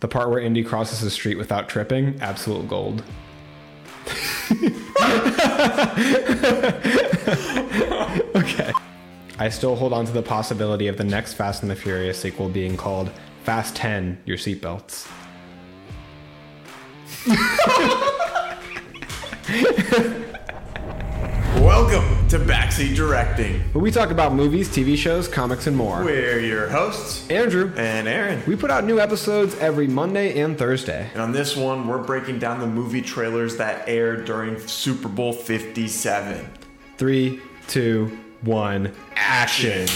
The part where Indy crosses the street without tripping, absolute gold. okay. I still hold on to the possibility of the next Fast and the Furious sequel being called Fast 10 Your Seatbelts. Welcome to Backseat Directing. Where we talk about movies, TV shows, comics, and more. We're your hosts, Andrew, and Aaron. we put out new episodes every Monday and Thursday. And on this one, we're breaking down the movie trailers that aired during Super Bowl 57. Three, two, one, action.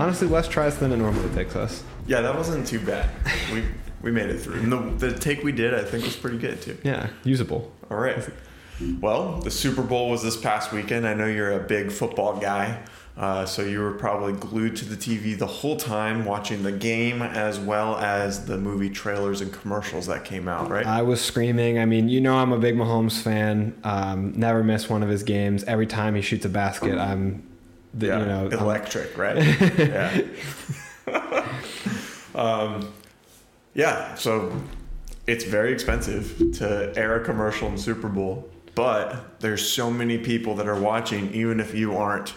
Honestly, less tries than it normally takes us. Yeah, that wasn't too bad. We we made it through. And the, the take we did, I think, was pretty good too. Yeah, usable. All right. Well, the Super Bowl was this past weekend. I know you're a big football guy, uh, so you were probably glued to the TV the whole time watching the game as well as the movie trailers and commercials that came out, right? I was screaming. I mean, you know, I'm a big Mahomes fan. Um, never miss one of his games. Every time he shoots a basket, I'm, the, yeah, you know, electric, right? yeah. um, yeah. So it's very expensive to air a commercial in Super Bowl, but there's so many people that are watching, even if you aren't.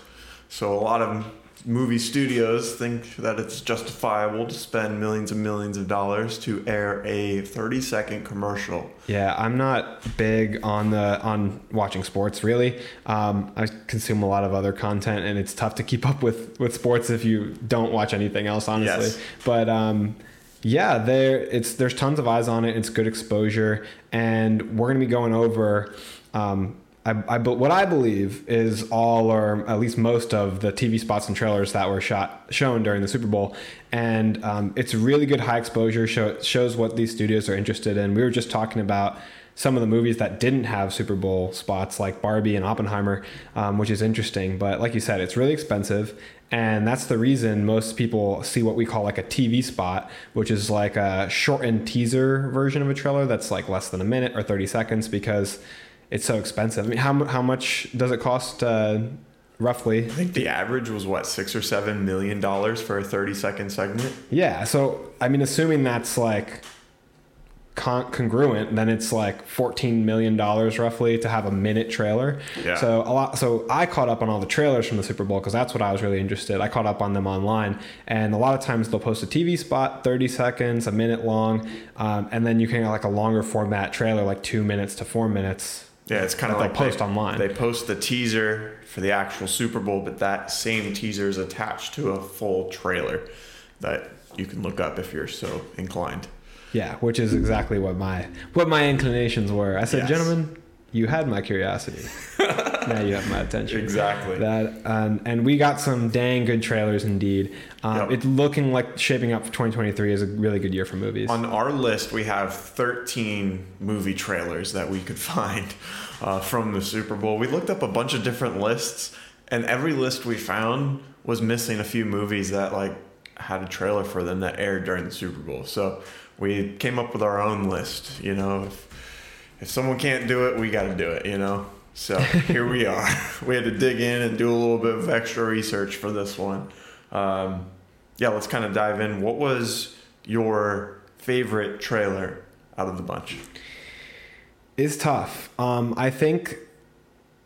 So a lot of movie studios think that it's justifiable to spend millions and millions of dollars to air a 30 second commercial. Yeah, I'm not big on the on watching sports really. Um, I consume a lot of other content, and it's tough to keep up with with sports if you don't watch anything else, honestly. Yes. But um, yeah, there it's there's tons of eyes on it. It's good exposure, and we're gonna be going over. Um, I, I, what I believe is all or at least most of the TV spots and trailers that were shot shown during the Super Bowl, and um, it's really good high exposure. Show shows what these studios are interested in. We were just talking about some of the movies that didn't have Super Bowl spots, like Barbie and Oppenheimer, um, which is interesting. But like you said, it's really expensive, and that's the reason most people see what we call like a TV spot, which is like a shortened teaser version of a trailer that's like less than a minute or 30 seconds because it's so expensive. I mean, how, how much does it cost uh, roughly? I think the average was what, six or seven million dollars for a 30 second segment? Yeah. So, I mean, assuming that's like con- congruent, then it's like $14 million roughly to have a minute trailer. Yeah. So, a lot. So, I caught up on all the trailers from the Super Bowl because that's what I was really interested. I caught up on them online. And a lot of times they'll post a TV spot, 30 seconds, a minute long. Um, and then you can get like a longer format trailer, like two minutes to four minutes. Yeah, it's kind of like post they, online. They post the teaser for the actual Super Bowl, but that same teaser is attached to a full trailer that you can look up if you're so inclined. Yeah, which is exactly what my what my inclinations were. I said, Yes. "Gentlemen, you had my curiosity. now you have my attention." Exactly. That um, and we got some dang good trailers indeed. Um, Yep. It's looking like shaping up for 2023 is a really good year for movies. On our list, we have 13 movie trailers that we could find uh, from the Super Bowl. We looked up a bunch of different lists, and every list we found was missing a few movies that like had a trailer for them that aired during the Super Bowl. So we came up with our own list. You know, if, if someone can't do it, we got to do it. You know. So here we are. We had to dig in and do a little bit of extra research for this one. Um, yeah, let's kind of dive in. What was your favorite trailer out of the bunch? is tough. Um, I think,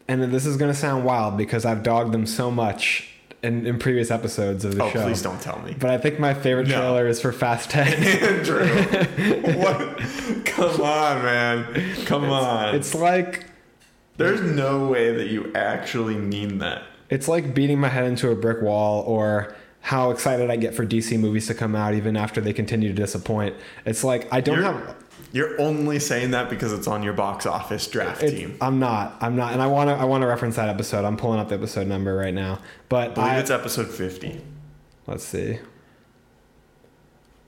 and this is going to sound wild because I've dogged them so much in, in previous episodes of the Oh, show. please don't tell me. But I think my favorite No. trailer is for Fast 10. Andrew, what? Come on, man. Come on. it's like There's no way that you actually mean that. It's like beating my head into a brick wall or how excited I get for DC movies to come out even after they continue to disappoint. It's like I don't You're, have you're only saying that because it's on your box office draft it, team. I'm not. I'm not and I want to I want to reference that episode. I'm pulling up the episode number right now. But I believe I, it's episode 50. let's see.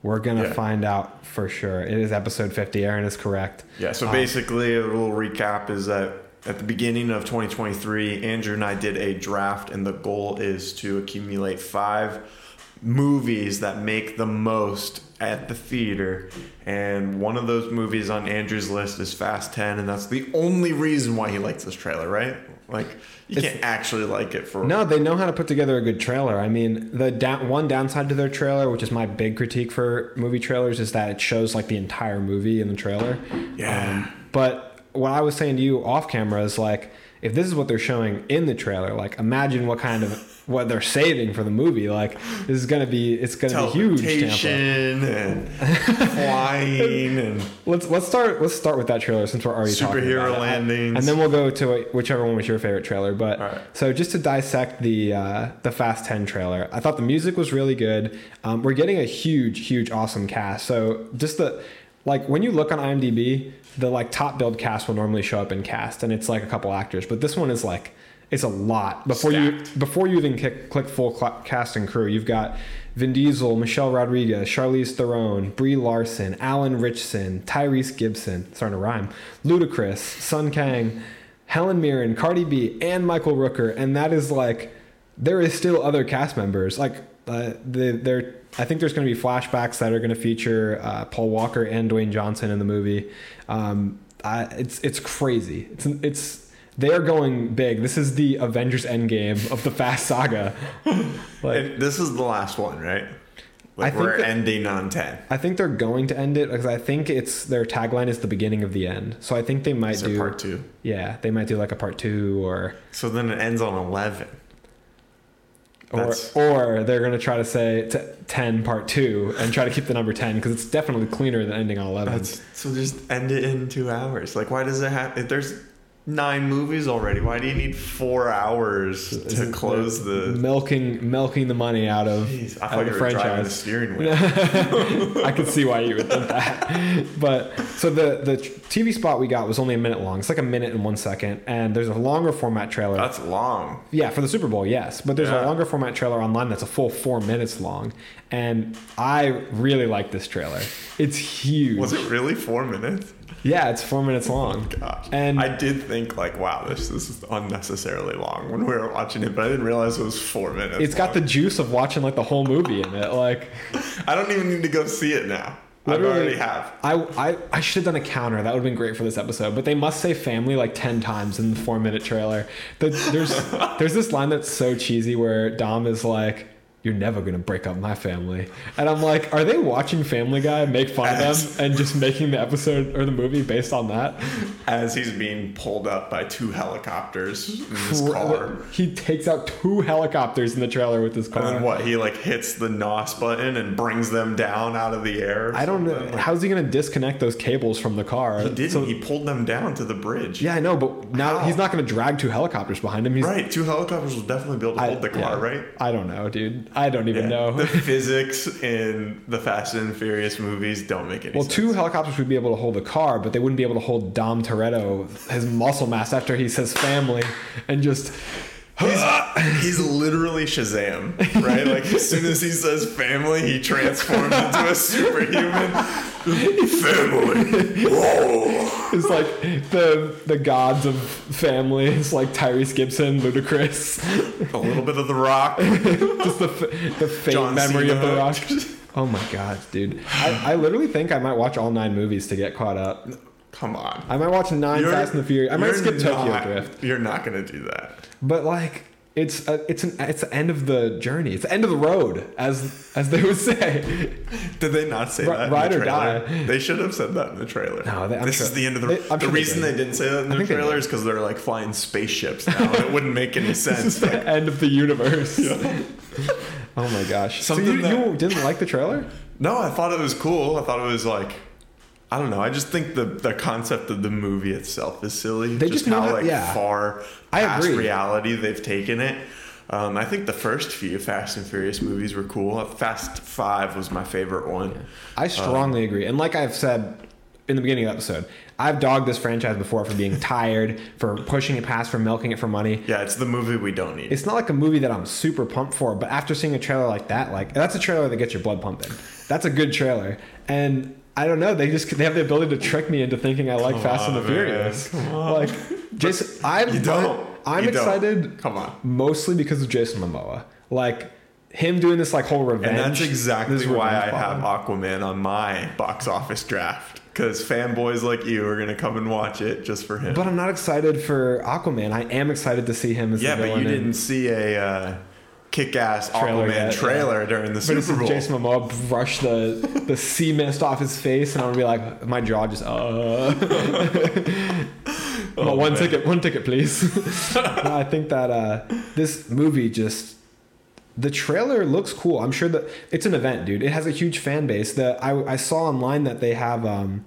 We're going to Yeah. find out for sure. It is episode 50. Aaron is correct. Yeah, so Um, basically, a little recap is that at the beginning of 2023, Andrew and I did a draft, and the goal is to accumulate five movies that make the most at the theater. And one of those movies on Andrew's list is Fast 10, and that's the only reason why he likes this trailer, right? Like, you It's- can't actually like it for. No, they know how to put together a good trailer. I mean, the down, one downside to their trailer, which is my big critique for movie trailers, is that it shows like the entire movie in the trailer. Yeah. Um, but what I was saying to you off camera is like, if this is what they're showing in the trailer, like imagine what kind of what they're saving for the movie. Like this is gonna be it's gonna be huge. And flying and Let's let's start let's start with that trailer since we're already talking Superhero landings. and then we'll go to whichever one was your favorite trailer. But Alright. so just to dissect the uh, the Fast Ten trailer, I thought the music was really good. Um, we're getting a huge, huge, awesome cast. So just the like when you look on IMDb, the like top build cast will normally show up in cast, and it's like a couple actors. But this one is like it's a lot. Before Stacked. you before you even kick, click full cl- cast and crew, you've got Vin Diesel, Michelle Rodriguez, Charlize Theron, Brie Larson, Alan Ritchson, Tyrese Gibson, starting to rhyme, Ludacris, Sung Kang, Helen Mirren, Cardi B, and Michael Rooker, and that is like there is still other cast members. Like uh, the there, I think there's going to be flashbacks that are going to feature uh, Paul Walker and Dwayne Johnson in the movie. Um, I, it's it's crazy. It's it's they are going big. This is the Avengers Endgame of the Fast Saga. like And this is the last one, right? Like I think we're that- ending on 10. I think they're going to end it because I think it's their tagline is the beginning of the end. So I think they might do part two? Yeah, they might do like a part two or So then it ends on 11. Or or they're gonna try to say t- ten part two and try to keep the number ten because it's definitely cleaner than ending on eleven. That's, so just end it in two hours. Like, why does it have? If there's nine movies already, why do you need four hours This to close the? milking milking the money out of, Jeez, I thought you the were driving the franchise. steering wheel. I could see why you would think that. But so the the TV spot we got was only a minute long. It's like a minute and one second, and there's a longer format trailer. That's long. Yeah, for the Super Bowl, yes. But there's Yeah. a longer format trailer online that's a full four minutes long. And I really like this trailer. It's huge. Was it really four minutes? Yeah, it's four minutes long. Gosh. And I did think like, wow, this this is unnecessarily long when we were watching it, but I didn't realize it was four minutes. it's got the juice of watching like the whole movie in it. Like I don't even need to go see it now. I Literally- already have. I, I, I should have done a counter. That would have been great for this episode. But they must say family like 10 times in the four minute trailer. The, there's, there's this line that's so cheesy where Dom is like, You're never going to break up my family. And I'm like, Are they watching Family Guy make fun of Yes. them and just making the episode or the movie based on that? As he's being pulled up by two helicopters in this car. He takes out two helicopters in the trailer with his car. And then what? He like hits the NOS button and brings them down out of the air. I don't know. How's he going to disconnect those cables from the car? he didn't. So- he pulled them down to the bridge. yeah, I know, but now How? he's not going to drag two helicopters behind him. He's, Right. Two helicopters will definitely be able to I- hold the car, yeah. right? I don't know, dude. I don't even Yeah. know. The physics in the Fast and Furious movies don't make any sense. Well, sense. two helicopters would be able to hold a car, but they wouldn't be able to hold Dom Toretto, his muscle mass, after he says family, and just. He's, he's literally Shazam, right? Like as soon as he says family, he transforms into a superhuman. family. Whoa. It's like the the gods of family. It's like Tyrese Gibson, Ludacris, A little bit of the Rock. just the f- the faint John memory of the rock. Oh my god, dude! I, I literally think I might watch all nine movies to get caught up. Come on. I might watch nine You're- Fast and the Furious. I might skip Tokyo not- Drift. You're not gonna do that. But like it's a, it's an it's the end of the journey. It's the end of the road, as as they would say. Did they not say Ri- that? ride in or the trailer? die. They should have said that in the trailer. No, they- this sure- is the end of the. they- the sure they reason did. they didn't say that in the trailer is because they're like flying spaceships now. and it wouldn't make any sense. the end of the universe. oh my gosh! Something so you, that- you didn't like the trailer? No, I thought it was cool. I thought it was like, I don't know. I just think the the concept of the movie itself is silly. They just know how how- like yeah. far I past agree. reality they've taken it. Um, I think the first few Fast and Furious movies were cool. Fast Five was my favorite one. I strongly agree. And like I've said in the beginning of the episode, I've dogged this franchise before for being tired, for pushing it past, for milking it for money. Yeah, it's the movie we don't need. It's not like a movie that I'm super pumped for, but after seeing a trailer like that, like that's a trailer that gets your blood pumping. That's a good trailer. And I don't know, they just they have the ability to trick me into thinking I like Come Fast and the on, Furious. Come on. Like Jason I'm you don't. I'm You don't. excited Come on. mostly because of Jason Momoa. Like him doing this like whole revenge. And that's exactly why I have. Aquaman on my box office draft. Because fanboys like you are going to come and watch it just for him. But I'm not excited for Aquaman. I am excited to see him as yeah, but you didn't see a uh, kick ass Trailer Aquaman yet, trailer during the Super Bowl. Jason Momoa brush the the sea mist off his face, and I'm gonna be like, my jaw just uh. Oh, Well, one man. ticket, one ticket, please. no, I think that uh, this movie just the trailer looks cool. I'm sure that it's an event, dude. It has a huge fan base. That I I saw online that they have um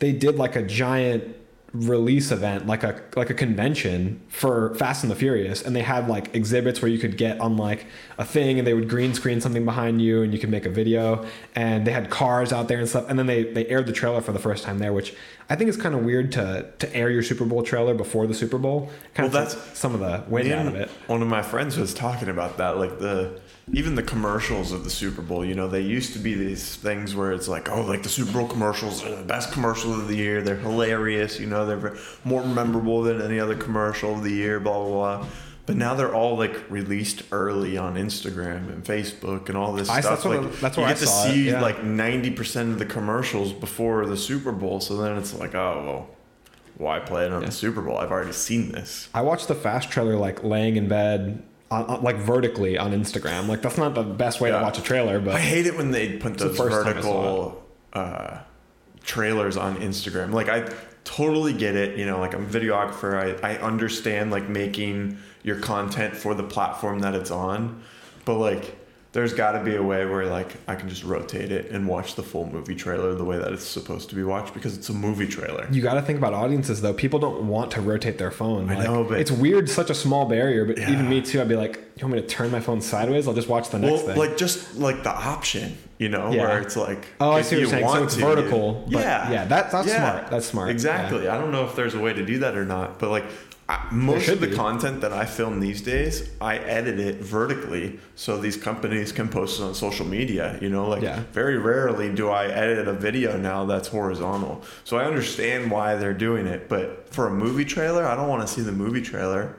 they did like a giant release event like a like a convention for Fast and the Furious and they had like exhibits where you could get on like a thing and they would green screen something behind you and you could make a video and they had cars out there and stuff and then they they aired the trailer for the first time there which I think is kind of weird to to air your Super Bowl trailer before the Super Bowl. Kind Well, of that's- some of the wind out of it. One of my friends was talking about that, like the even the commercials of the Super Bowl. You know, they used to be these things where it's like, oh, like the Super Bowl commercials are the best commercial of the year. They're hilarious. You know, they're more memorable than any other commercial of the year. Blah blah blah. But now they're all like released early on Instagram and Facebook and all this I- stuff. that's what- like that's you where I get to see yeah. like ninety percent of the commercials before the Super Bowl. So then it's like, oh well, why play it on Yeah. the Super Bowl? I've already seen this. I watched the fast trailer like laying in bed, on, on- like vertically on Instagram. Like that's not the best way Yeah. to watch a trailer, but I hate it when they put the those I vertical uh, trailers on Instagram. Like I totally get it. You know, like I'm a videographer. I, I understand like making your content for the platform that it's on, but like there's got to be a way where like I can just rotate it and watch the full movie trailer the way that it's supposed to be watched because it's a movie trailer. you got to think about audiences though. People don't want to rotate their phone. I Like, know, but- it's weird, such a small barrier. But Yeah. even me too, I'd be like, "You want me to turn my phone sideways? I'll just watch the next Well, thing." like just like the option, you know, Yeah. where it's like oh, I see what you you're saying. So it's to, vertical. yeah, yeah, that, that's Yeah. smart. That's smart. Exactly. I don't know if there's a way to do that or not, but like I, most of the be. content that I film these days, I edit it vertically so these companies can post it on social media. You know, like Yeah. very rarely do I edit a video now that's horizontal. So I understand why they're doing it, but for a movie trailer, I don't want to see the movie trailer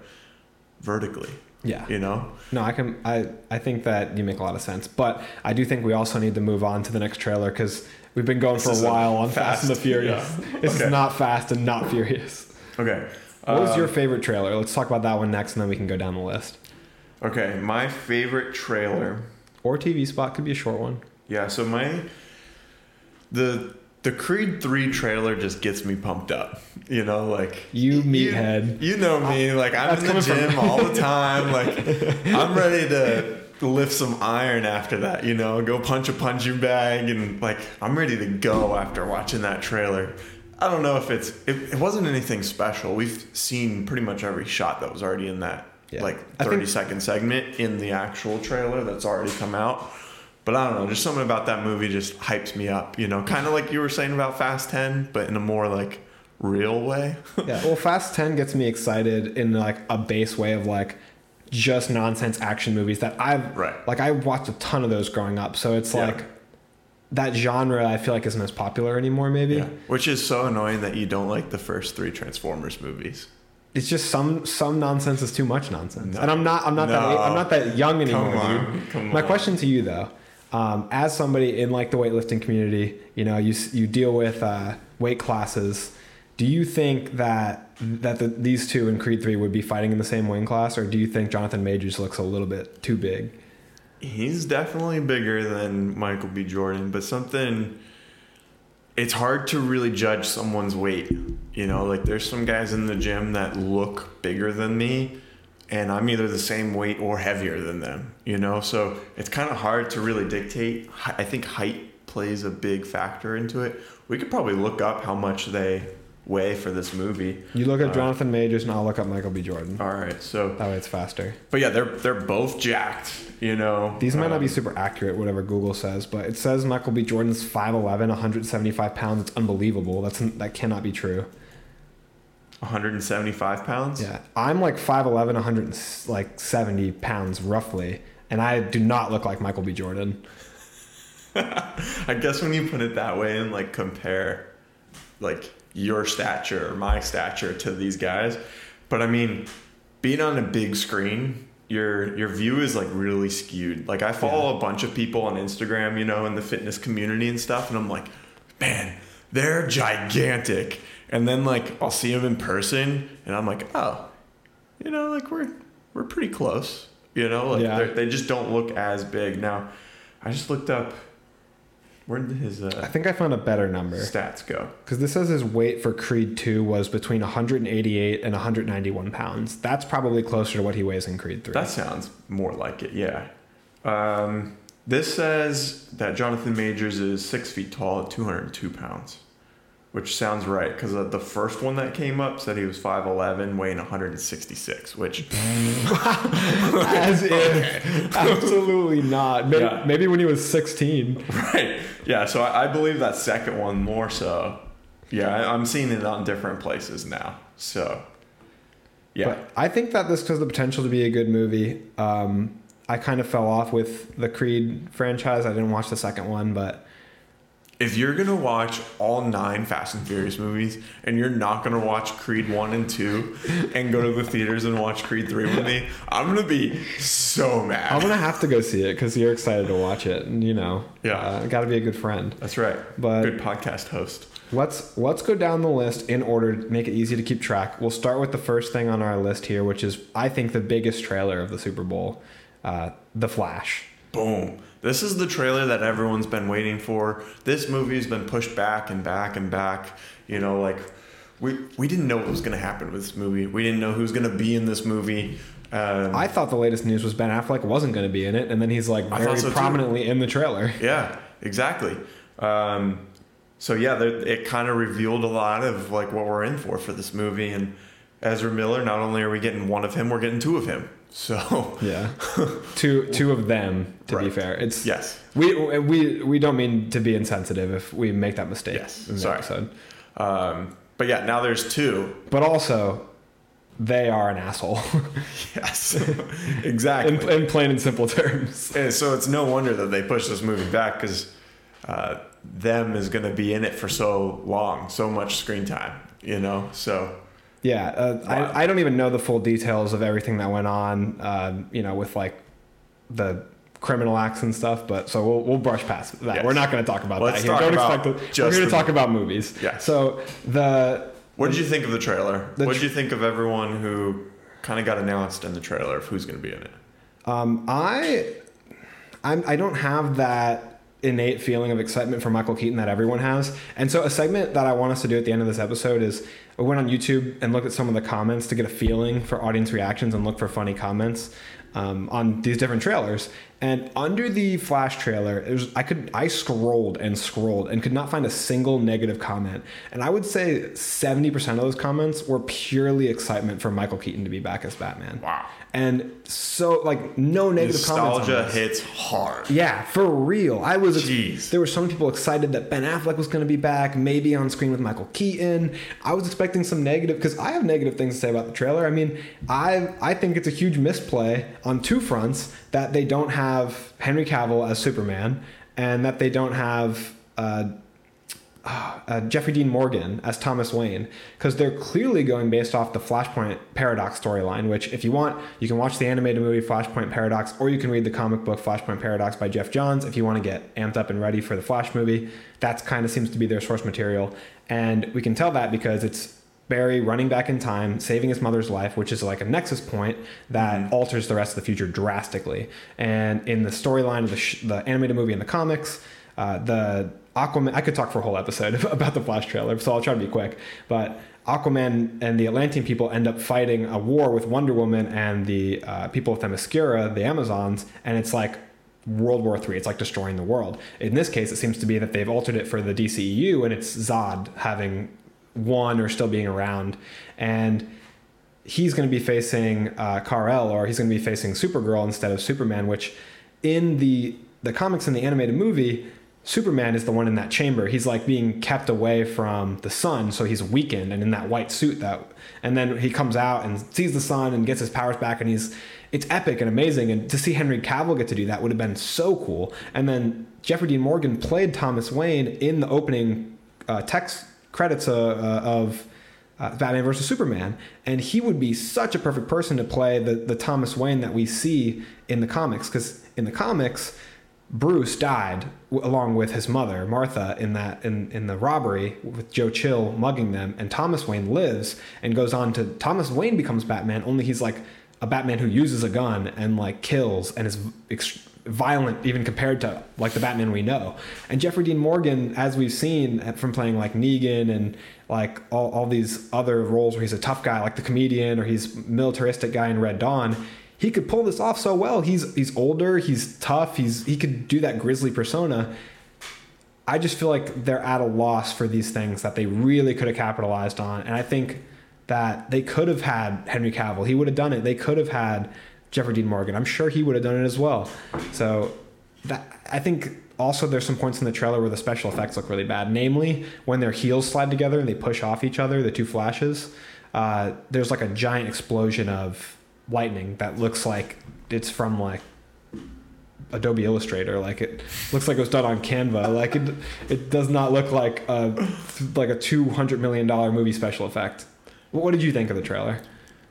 vertically. Yeah. You know, No, I can. I I think that you make a lot of sense, but I do think we also need to move on to the next trailer because we've been going This for a while on Fast, and the Furious. yeah. This Okay. is not Fast and not Furious. okay. What was Um, your favorite trailer? Let's talk about that one next, and then we can go down the list. Okay, my favorite trailer Or TV spot could be a short one. Yeah, so my the the Creed 3 trailer just gets me pumped up. You know, like You meathead. You, know me, like I'm in the coming from- gym all the time. Like I'm ready to lift some iron after that, you know, go punch a punching bag and like I'm ready to go after watching that trailer. I don't know if it's it, it wasn't anything special. We've seen pretty much every shot that was already in that Yeah. like I 30 think- second segment in the actual trailer that's already come out. But I don't know, just something about that movie just hypes me up, you know, kind of like you were saying about Fast 10, but in a more like real way. Yeah. Well, Fast Ten gets me excited in like a base way of like just nonsense action movies that I've Right. like I watched a ton of those growing up. So it's Yeah. like that genre I feel like isn't as popular anymore. Maybe Yeah. Which is so annoying that you don't like the first three Transformers movies. it's just some some nonsense is too much nonsense. No. And I'm not I'm not that I'm not that young anymore. Come on, come My on. question to you though, um, as somebody in like the weightlifting community, you know, you you deal with uh, weight classes. Do you think that that the, these two in Creed Three would be fighting in the same weight class, or do you think Jonathan Majors looks a little bit too big? He's definitely bigger than Michael B. Jordan, but something. It's hard to really judge someone's weight. You know, like there's some guys in the gym that look bigger than me, and I'm either the same weight or heavier than them. You know, so it's kind of hard to really dictate. I think height plays a big factor into it. We could probably look up how much they weigh for this movie. You look at Uh, Jonathan Majors, and I'll look up Michael B. Jordan. All right, so That way it's faster. but yeah, they're they're both jacked. You know, These might not be Um, super accurate, whatever Google says, but it says Michael B. Jordan's 5'11", 175 pounds. It's unbelievable. That's that cannot be true. 175 pounds. Yeah, I'm like 5'11", 100 like 70 pounds roughly, and I do not look like Michael B. Jordan. I guess when you put it that way and like compare like your stature or my stature to these guys, but I mean, being on a big screen, your your view is like really skewed. Like I follow a bunch of people on Instagram, you know, in the fitness community and stuff, and I'm like, man, they're gigantic. And then like I'll see them in person, and I'm like, oh, you know, like we're we're pretty close. You know, like Yeah. they're they just don't look as big. Now, I just looked up where did his I uh, think I found a better number stats go. because this says his weight for Creed 2 was between 188 and 191 pounds. That's probably closer to what he weighs in Creed 3. That sounds more like it, yeah. Um, this says that Jonathan Majors is six feet tall at 202 pounds, which sounds right because the first one that came up said he was 5'11, weighing 166, which, As if, absolutely not. Maybe, Yeah. maybe when he was 16. right, yeah, so I, I believe that second one more so. Yeah, I, I'm seeing it on different places now, so yeah. But I think that this has the potential to be a good movie. Um, I kind of fell off with the Creed franchise. I didn't watch the second one, but If you're gonna watch all nine Fast and Furious movies and you're not gonna watch Creed one and two and go to the theaters and watch Creed three with me, I'm gonna be so mad. I'm gonna have to go see it because you're excited to watch it, and you know, Yeah. uh, got to be a good friend. That's right. But- good podcast host. Let's let's go down the list in order to make it easy to keep track. We'll start with the first thing on our list here, which is I think the biggest trailer of the Super Bowl, uh, The Flash. Boom. This is the trailer that everyone's been waiting for. This movie's been pushed back and back and back. You know, like we we didn't know what was gonna happen with this movie. We didn't know who's gonna be in this movie. Um, I thought the latest news was Ben Affleck wasn't going to be in it, and then he's like very so too. prominently in the trailer. Yeah, exactly. Um, so yeah, it kind of revealed a lot of like what we're in for for this movie. And Ezra Miller, not only are we getting one of him, we're getting two of him. So Yeah, two two of them. To be fair, it's yes, we we we don't mean to be insensitive if we make that mistake Yes, in the sorry. episode, um, but yeah, now there's two. but also they are an asshole Yes, exactly. in, in plain and simple terms. And so it's no wonder that they pushed this movie back because uh, them is going to be in it for so long, so much screen time. You know, so Yeah, uh, Wow. I, I don't even know the full details of everything that went on, um, you know, with like the criminal acts and stuff. But so we'll, we'll brush past that. Yes. We're not going to talk about Let's that here. Don't expect it. We're here to talk about movies. Yeah. So the what did you think of the trailer? The what did you think of everyone who kind of got announced in the trailer of who's going to be in it? Um, I, I'm, I don't have that innate feeling of excitement for Michael Keaton that everyone has. And so, a segment that I want us to do at the end of this episode is we went on YouTube and looked at some of the comments to get a feeling for audience reactions and look for funny comments um, on these different trailers. And under the Flash trailer, was, I could I scrolled and scrolled and could not find a single negative comment. And I would say 70% of those comments were purely excitement for Michael Keaton to be back as Batman. Wow. And so, like, no negative comments. on Nostalgia hits hard. Yeah, for real. I was. Jeez. There were some people excited that Ben Affleck was going to be back, maybe on screen with Michael Keaton. I was expecting some negative because I have negative things to say about the trailer. I mean, I I think it's a huge misplay on two fronts that they don't have Henry Cavill as Superman and that they don't have. Uh, uh, Jeffrey Dean Morgan as Thomas Wayne because they're clearly going based off the Flashpoint Paradox storyline. Which, if you want, you can watch the animated movie Flashpoint Paradox, or you can read the comic book Flashpoint Paradox by Geoff Johns if you want to get amped up and ready for the Flash movie. That's kind of seems to be their source material, and we can tell that because it's Barry running back in time, saving his mother's life, which is like a nexus point that alters the rest of the future drastically. And in the storyline of the, sh- the animated movie and the comics, uh, the Aquaman, I could talk for a whole episode about the Flash trailer, so I'll try to be quick. But Aquaman and the Atlantean people end up fighting a war with Wonder Woman and the uh, people of Themyscira, the Amazons, and it's like World War III. It's like destroying the world. In this case, it seems to be that they've altered it for the DCEU, and it's Zod having won or still being around, and he's going to be facing uh, Kal-El, or he's going to be facing Supergirl instead of Superman. Which, in the the comics and the animated movie, Superman is the one in that chamber. He's like being kept away from the sun, so he's weakened and in that white suit. That, and then he comes out and sees the sun and gets his powers back, and he's it's epic and amazing. And to see Henry Cavill get to do that would have been so cool. And then Jeffrey Dean Morgan played Thomas Wayne in the opening uh, text credits uh, uh, of uh, Batman versus Superman, and he would be such a perfect person to play the the Thomas Wayne that we see in the comics. Because in the comics, Bruce died along with his mother Martha in that in in the robbery with Joe Chill mugging them, and Thomas Wayne lives and goes on to Thomas Wayne becomes Batman. Only he's like a Batman who uses a gun and like kills and is ex- violent even compared to like the Batman we know. And Jeffrey Dean Morgan, as we've seen uh, from playing like Negan and like all, all these other roles where he's a tough guy like the comedian or he's militaristic guy in Red Dawn, he could pull this off so well. He's he's older, he's tough, he's he could do that grizzly persona. I just feel like they're at a loss for these things that they really could have capitalized on. And I think that they could have had Henry Cavill. He would have done it. They could have had Jeffrey Dean Morgan. I'm sure he would have done it as well. So that I think also there's some points in the trailer where the special effects look really bad. Namely, when their heels slide together and they push off each other, the two flashes. Uh, there's like a giant explosion of lightning that looks like it's from like Adobe Illustrator. Like it looks like it was done on Canva. Like it, it does not look like a like a two hundred million dollar movie special effect. What did you think of the trailer?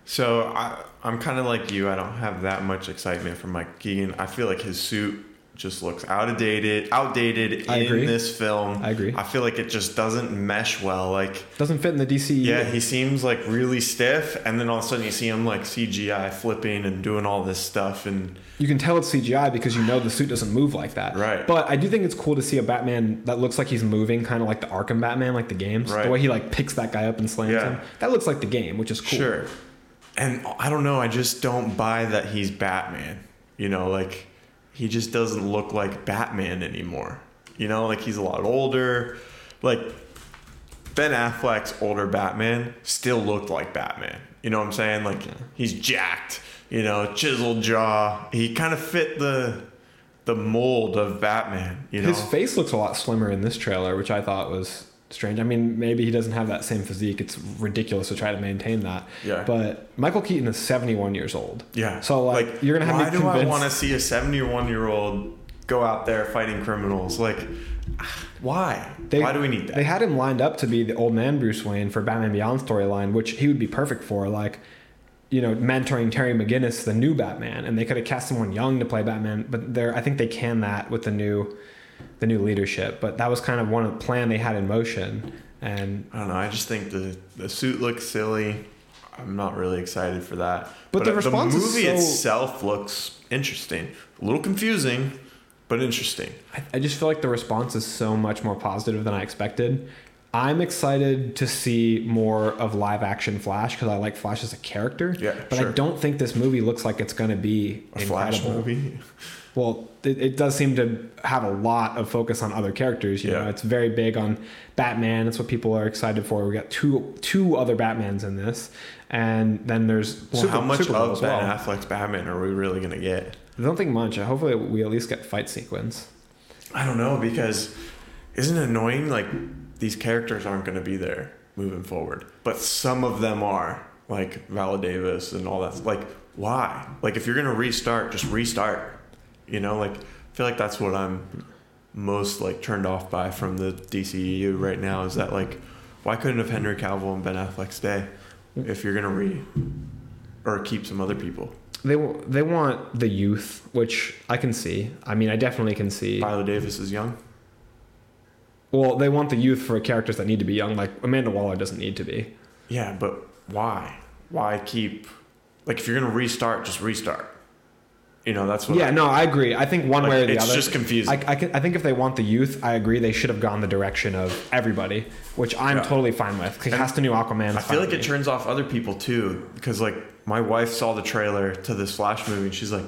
So I, I'm kind of like you. I don't have that much excitement for Mike Keaton. I feel like his suit just looks outdated, outdated I in agree. this film. I agree. I feel like it just doesn't mesh well. Like, Doesn't fit in the DC. yeah, he seems like really stiff, and then all of a sudden you see him like CGI flipping and doing all this stuff, and you can tell it's CGI because you know the suit doesn't move like that. Right. But I do think it's cool to see a Batman that looks like he's moving, kind of like the Arkham Batman, like the games. Right. The way he like picks that guy up and slams Yeah. him. That looks like the game, which is cool. Sure. And I don't know, I just don't buy that he's Batman. You know, like he just doesn't look like Batman anymore. You know, like he's a lot older. Like Ben Affleck's older Batman still looked like Batman. You know what I'm saying? Like he's jacked, you know, chiseled jaw. He kind of fit the the mold of Batman, you know. His face looks a lot slimmer in this trailer, which I thought was strange. I mean, maybe he doesn't have that same physique. It's ridiculous to try to maintain that. Yeah. But Michael Keaton is 71 years old. Yeah. So like, you're gonna have why me do I want to see a 71 year old go out there fighting criminals? Like, why? They- why do we need that? They had him lined up to be the old man Bruce Wayne for Batman Beyond storyline, which he would be perfect for. Like, you know, mentoring Terry McGinnis, the new Batman, and they could have cast someone young to play Batman. But they're, I think they can that with the new, the new leadership. But that was kind of one of the plan they had in motion. And I don't know. I just think the the suit looks silly. I'm not really excited for that. But the uh, response the is movie so- itself looks interesting. A little confusing, but interesting. I, I just feel like the response is so much more positive than I expected. I'm excited to see more of live action Flash because I like Flash as a character. Yeah, but sure. I don't think this movie looks like it's going to be A incredible. Flash movie. Well, it, it does seem to have a lot of focus on other characters. You know, Yeah. it's very big on Batman. It's what people are excited for. We got two two other Batmans in this, and then there's Well, Super- how much Supergirl of Ben well. Affleck's Batman are we really gonna get? I don't think much. Uh, hopefully, we at least get fight sequence. I don't know because isn't it annoying? Like these characters aren't going to be there moving forward, but some of them are, like Viola Davis and all that. Like why? Like if you're going to restart, just restart. You know, like I feel like that's what I'm most like turned off by from the DCEU right now is that like why couldn't have Henry Cavill and Ben Affleck stay if you're going to re or keep some other people? They they want the youth, which I can see. I mean, I definitely can see. Viola Davis is young. Well, they want the youth for characters that need to be young. Like Amanda Waller doesn't need to be. Yeah, but why? Why keep like if you're gonna restart, just restart. You know, that's what. Yeah, I, no, I agree. I think one like, way or the it's other. It's just confusing. I, I, can, I think if they want the youth, I agree they should have gone the direction of everybody, which I'm Yeah. totally fine with. Cast a new Aquaman. I feel like it turns off other people too, because like my wife saw the trailer to this Flash movie and she's like,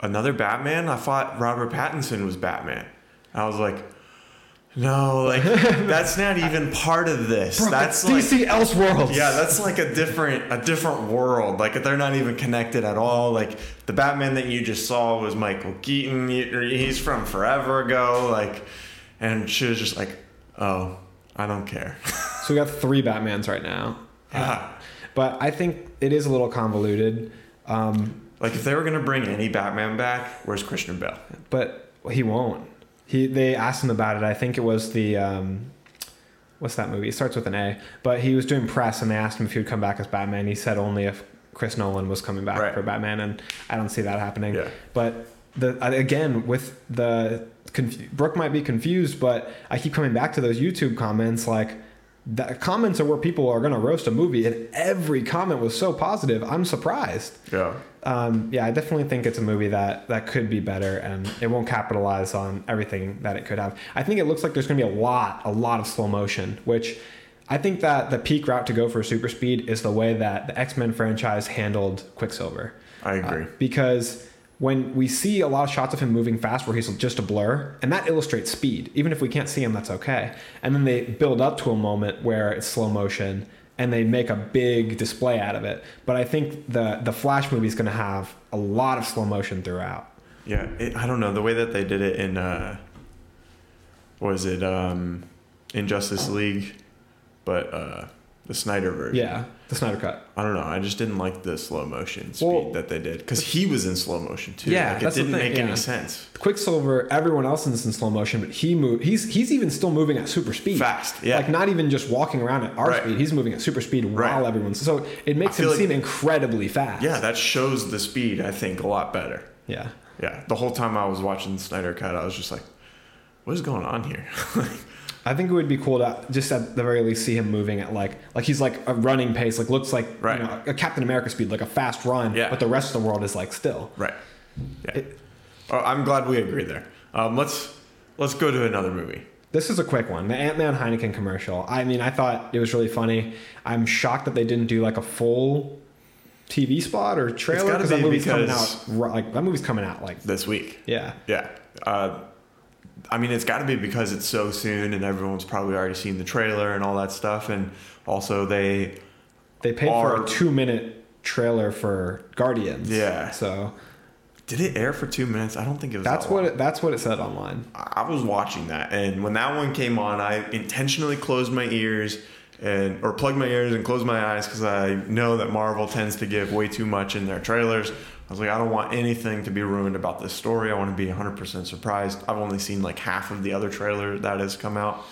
"Another Batman? I thought Robert Pattinson was Batman." I was like, "No, like that's not even part of this. that's like." DC Elseworlds. Yeah, that's like a different a different world. Like they're not even connected at all. Like the Batman that you just saw was Michael Keaton. He's from forever ago. Like, and she was just like, "Oh, I don't care." So we got three Batmans right now. Yeah. But I think it is a little convoluted. Um, Like if they were gonna bring any Batman back, where's Christian Bale? but he won't. He they asked him about it. I think it was the um, what's that movie? It starts with an A. But he was doing press, and they asked him if he would come back as Batman. He said only if Chris Nolan was coming back Right. for Batman, and I don't see that happening. Yeah. But the again with the conf- Brooke might be confused, but I keep coming back to those YouTube comments like. The comments are where people are going to roast a movie, and every comment was so positive. I'm surprised. Yeah. Um, yeah, I definitely think it's a movie that that could be better, and it won't capitalize on everything that it could have. I think it looks like there's going to be a lot, a lot of slow motion, which I think that the peak route to go for super speed is the way that the X Men franchise handled Quicksilver. I agree. Uh, because when we see a lot of shots of him moving fast where he's just a blur, and that illustrates speed. Even if we can't see him, that's okay. And then they build up to a moment where it's slow motion and they make a big display out of it. But I think the the Flash movie is going to have a lot of slow motion throughout. Yeah, it, I don't know the way that they did it in uh, was it um, in Justice League, but uh, the Snyder version. Yeah, the Snyder Cut. I don't know. I just didn't like the slow motion speed Well- that they did because he was in slow motion too. Yeah, like, it didn't make yeah. any sense. Quicksilver, everyone else is in slow motion, but he move. He's he's even still moving at super speed. Fast, yeah. Like not even just walking around at our Right. speed. He's moving at super speed Right. while everyone's. So it makes him like- seem incredibly fast. Yeah, that shows the speed. I think a lot better. Yeah. Yeah, the whole time I was watching the Snyder Cut, I was just like, "What is going on here?" I think it would be cool to just at the very least see him moving at like like he's like a running pace, like looks like Right. you know, a Captain America speed, like a fast run. Yeah. But the rest of the world is like still. right. Yeah. It- oh, I'm glad we agree there. Um, let's let's go to another movie. This is a quick one. The Ant Man Heineken commercial. I mean, I thought it was really funny. I'm shocked that they didn't do like a full TV spot or trailer because that movie's coming out. because- Like that movie's coming out. Like this week. yeah. Yeah. Uh, I mean, it's got to be because it's so soon and everyone's probably already seen the trailer and all that stuff. And also, they, They paid for a two minute trailer for Guardians. Yeah. So did it air for two minutes? I don't think it was. that's that what it, that's what it said online. I I was watching that, and when that one came on, I intentionally closed my ears and or plugged my ears and closed my eyes because I know that Marvel tends to give way too much in their trailers. I was like, I don't want anything to be ruined about this story. I want to be 100% surprised. I've only seen like half of the other trailer that has come out,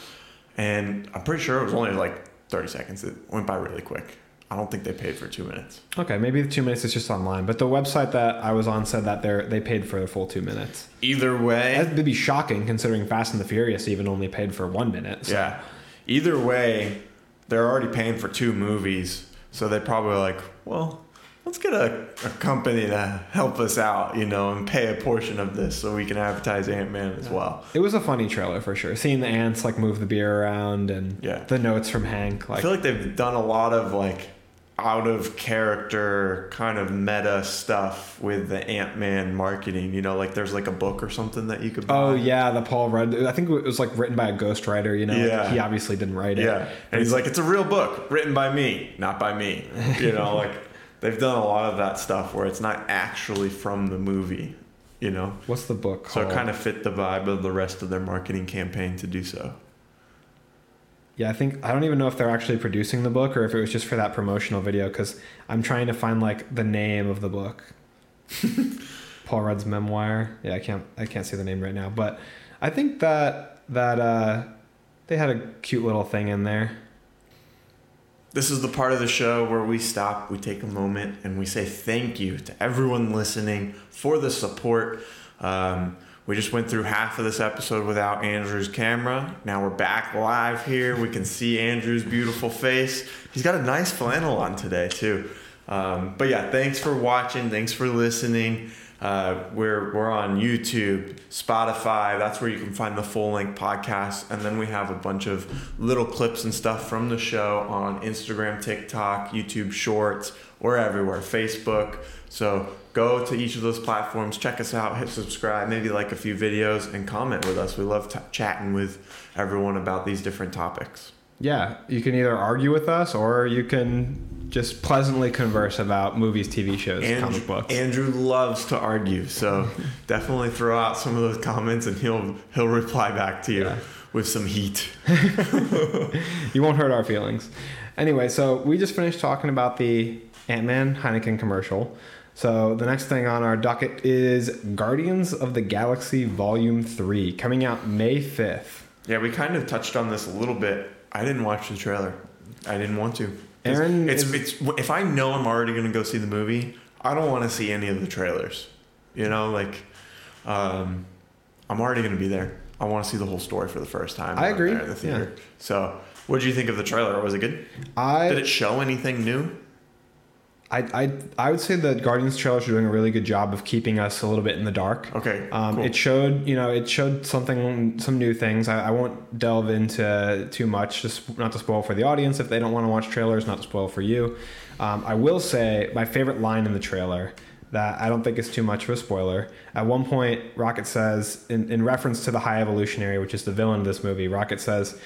and I'm pretty sure it was only like 30 seconds. It went by really quick. I don't think they paid for two minutes. Okay, maybe the two minutes is just online, but the website that I was on said that they they paid for the full two minutes. Either way, That'd be shocking considering Fast and the Furious even only paid for one minute. so- Yeah. Either way, they're already paying for two movies, so they probably like, well, let's get a, a company to help us out, you know, and pay a portion of this so we can advertise Ant Man as well. It was a funny trailer for sure. Seeing the ants like move the beer around and Yeah. the notes from Hank. I Like feel like they've done a lot of like out of character kind of meta stuff with the Ant Man marketing. You know, like there's like a book or something that you could buy. Oh yeah, the Paul Rudd. I think it was like written by a ghostwriter. You know, Like, Yeah. he obviously didn't write it. Yeah. And he's like, it's a real book written by me, not by me. You know, like they've done a lot of that stuff where it's not actually from the movie, you know? What's the book So it kind of fit the vibe of the rest of their marketing campaign to do so. Yeah, I think I don't even know if they're actually producing the book or if it was just for that promotional video because I'm trying to find like the name of the book. Paul Rudd's memoir. Yeah, I can't I can't see the name right now, but I think that that uh, they had a cute little thing in there. This is the part of the show where we stop, we take a moment, and we say thank you to everyone listening for the support. Um, we just went through half of this episode without Andrew's camera. Now we're back live here. We can see Andrew's beautiful face. He's got a nice flannel on today, too. Um, but yeah, thanks for watching. Thanks for listening. Uh, we're we're on YouTube, Spotify. That's where you can find the full length podcast, and then we have a bunch of little clips and stuff from the show on Instagram, TikTok, YouTube Shorts. We're everywhere, Facebook. So go to each of those platforms, check us out, hit subscribe, maybe like a few videos, and comment with us. We love t- chatting with everyone about these different topics. Yeah, you can either argue with us or you can just pleasantly converse about movies, TV shows, Andrew, comic books. Andrew loves to argue, so definitely throw out some of those comments, and he'll he'll reply back to you Yeah. with some heat. you won't hurt our feelings. Anyway, so we just finished talking about the Ant Man Heineken commercial. So the next thing on our docket is Guardians of the Galaxy Volume 3, coming out May 5th. Yeah, we kind of touched on this a little bit. I didn't watch the trailer. I didn't want to. Aaron it's, is- it's if I know I'm already going to go see the movie, I don't want to see any of the trailers. You know, like um, I'm already going to be there. I want to see the whole story for the first time. I agree. the theater. So, what did you think of the trailer? Was it good? I Did it show anything new? I, I I would say that Guardians trailers are doing a really good job of keeping us a little bit in the dark. Okay, Um, cool. It showed, you know, it showed something, some new things. I, I won't delve into too much, just not to spoil for the audience if they don't want to watch trailers, not to spoil for you. Um, I will say my favorite line in the trailer that I don't think is too much of a spoiler. At one point, Rocket says, in, in reference to the High Evolutionary, which is the villain of this movie, Rocket says,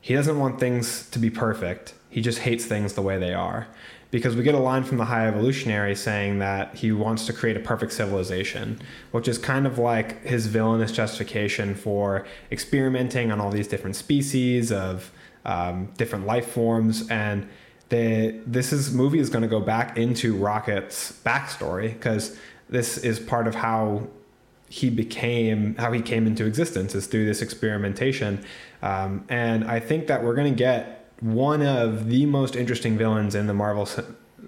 he doesn't want things to be perfect. He just hates things the way they are. Because we get a line from the High Evolutionary saying that he wants to create a perfect civilization, which is kind of like his villainous justification for experimenting on all these different species of um, different life forms. And this is movie is going to go back into Rocket's backstory because this is part of how he became how he came into existence is through this experimentation um, and i think that we're going to get one of the most interesting villains in the marvel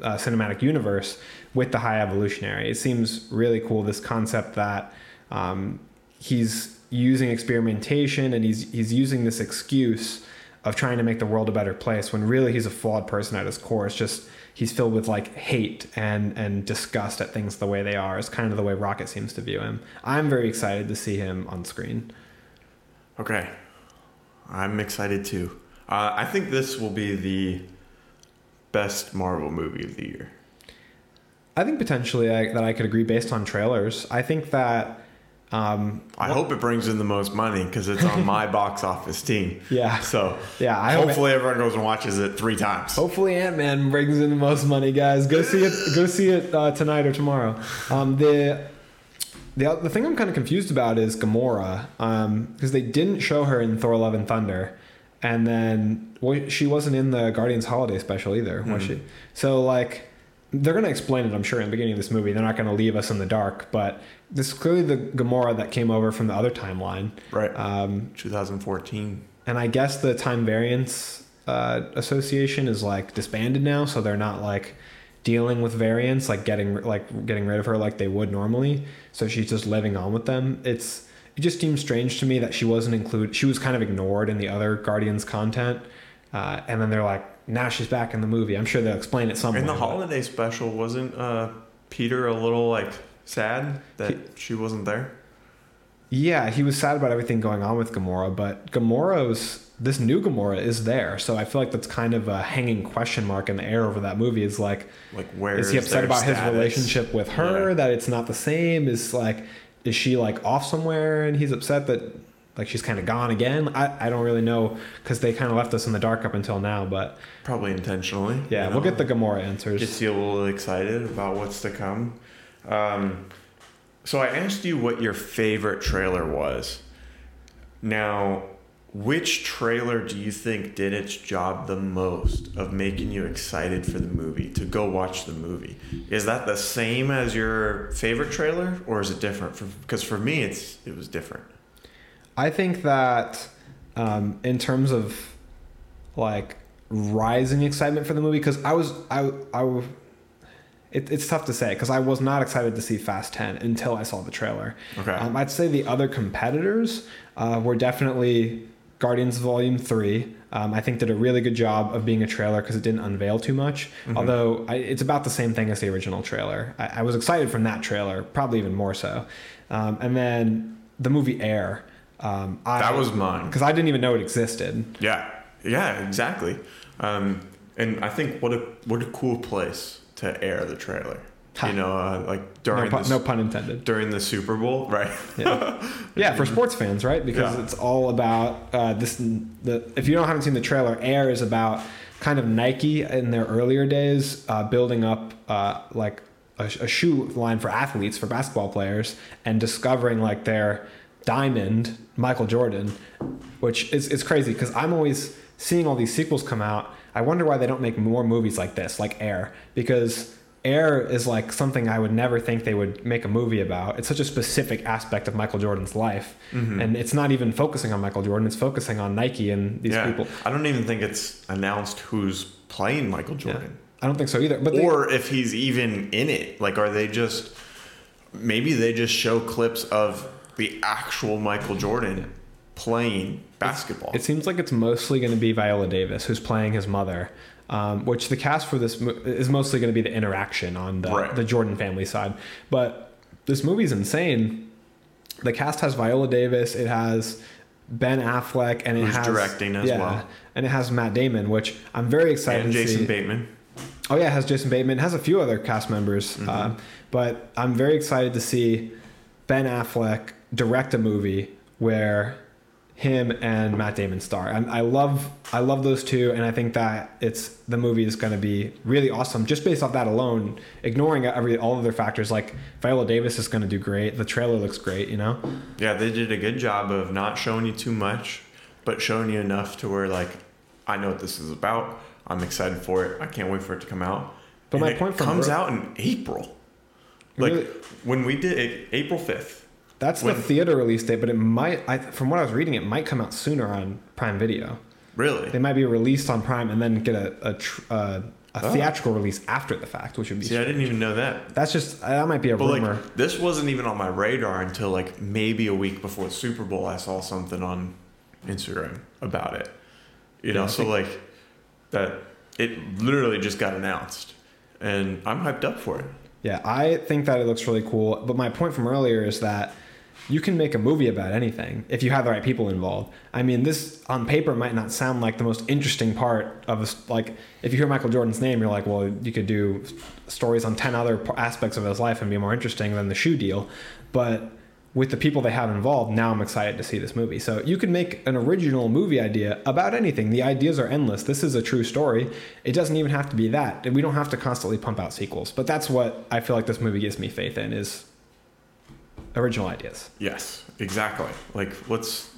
uh, cinematic universe with the high evolutionary. It seems really cool this concept that um, he's using experimentation and he's he's using this excuse of trying to make the world a better place when really he's a flawed person at his core. It's just he's filled with like hate and and disgust at things the way they are. Is kind of the way rocket seems to view him. I'm very excited to see him on screen. Okay. I'm excited too. Uh, I think this will be the best Marvel movie of the year. i think potentially I, that i could agree based on trailers i think that um I hope it brings in the most money because it's on my box office team. yeah So yeah i hope hopefully everyone goes and watches it three times. Hopefully, Ant Man brings in the most money, guys. Go see it. Go see it uh, tonight or tomorrow. Um, the the the thing I'm kind of confused about is Gamora, because they didn't show her in Thor: Love and Thunder, and then well, she wasn't in the Guardians Holiday Special either, was she? So like. They're going to explain it, I'm sure, in the beginning of this movie. They're not going to leave us in the dark, but this is clearly the Gamora that came over from the other timeline. Right. Um, 2014. and I guess the Time Variance uh, Association is like disbanded now, so they're not like dealing with variants, like getting like getting rid of her like they would normally. So she's just living on with them. It's it just seems strange to me that she wasn't included. She was kind of ignored in the other Guardians content, uh, and then they're like, now she's back in the movie. I'm sure they'll explain it somewhere. In the holiday special, wasn't uh, Peter a little like sad that she wasn't there? Yeah, he was sad about everything going on with Gamora, but Gamora's this new Gamora is there, so I feel like that's kind of a hanging question mark in the air over that movie. Is like, Like where is he upset about his relationship with her Yeah. that it's not the same? Is like, is she like off somewhere and he's upset that like she's kind of gone again? I I don't really know because they kind of left us in the dark up until now, but Probably intentionally. yeah, you we'll get the Gamora answers. gets you a little excited about what's to come. Um, so I asked you what your favorite trailer was. Now, which trailer do you think did its job the most of making you excited for the movie to go watch the movie? Is that the same as your favorite trailer, or is it different? Because for me, it's it was different. I think that um, in terms of like rising excitement for the movie, because I was I I it, it's tough to say because I was not excited to see Fast Ten until I saw the trailer. Okay. Um, I'd say the other competitors uh, were definitely Guardians Volume Three. Um, I think did a really good job of being a trailer because it didn't unveil too much. Although I, it's about the same thing as the original trailer. I, I was excited from that trailer, probably even more so. Um, and then the movie Air. Um, I, That was mine. because I didn't even know it existed. Yeah, yeah, exactly. Um, and I think what a what a cool place to air the trailer. You know, uh, like No, during pun, the, no pun intended. during the Super Bowl, right? Yeah, yeah, for sports fans, right? Because Yeah. it's all about uh, this. The if you don't haven't seen the trailer, Air is about kind of Nike in their earlier days uh, building up uh, like a, a shoe line for athletes, for basketball players, and discovering like their diamond, Michael Jordan, which is is crazy because I'm always seeing all these sequels come out. I wonder why they don't make more movies like this, like Air, because Air is like something I would never think they would make a movie about. It's such a specific aspect of Michael Jordan's life, Mhm. and it's not even focusing on Michael Jordan. It's focusing on Nike and these yeah. people. I don't even think it's announced who's playing Michael Yeah. Jordan. I don't think so either. But they- or if he's even in it. Like, are they just maybe they just show clips of the actual Michael Jordan playing basketball? It seems like it's mostly going to be Viola Davis who's playing his mother, um, which the cast for this mo- is mostly going to be the interaction on the, Right. the Jordan family side. But this movie's insane. The cast has Viola Davis. It has Ben Affleck, and it Who's has directing as well. and it has Matt Damon, which I'm very excited and Jason see. Bateman. Oh yeah, it has Jason Bateman. It has a few other cast members, Mm-hmm. uh, but I'm very excited to see Ben Affleck direct a movie where him and Matt Damon star. I, I love I love those two, and I think that it's the movie is going to be really awesome just based off that alone. Ignoring every all other factors, like Viola Davis is going to do great. The trailer looks great, you know. Yeah, they did a good job of not showing you too much, but showing you enough to where like I know what this is about. I'm excited for it. I can't wait for it to come out. But And my it point comes out in April. Like Really? when we did it, April 5th. That's When- the theater release date, but it might. I, from what I was reading, it might come out sooner on Prime Video. Really? They might be released on Prime and then get a a, tr- uh, a Oh. theatrical release after the fact, which would be. See, I didn't even know that. That's just that might be a But rumor. like this wasn't even on my radar until like maybe a week before the Super Bowl. I saw something on Instagram about it. You know, Yeah, so like that it literally just got announced, and I'm hyped up for it. yeah, I think that it looks really cool. But my point from earlier is that you can make a movie about anything if you have the right people involved. I mean, this on paper might not sound like the most interesting part of a, like if you hear Michael Jordan's name, you're like, well, you could do stories on ten other aspects of his life and be more interesting than the shoe deal. But with the people they have involved, now I'm excited to see this movie. So you can make an original movie idea about anything. The ideas are endless. This is a true story. It doesn't even have to be that. We don't have to constantly pump out sequels. But that's what I feel like this movie gives me faith in is original ideas. Yes, exactly. Like let's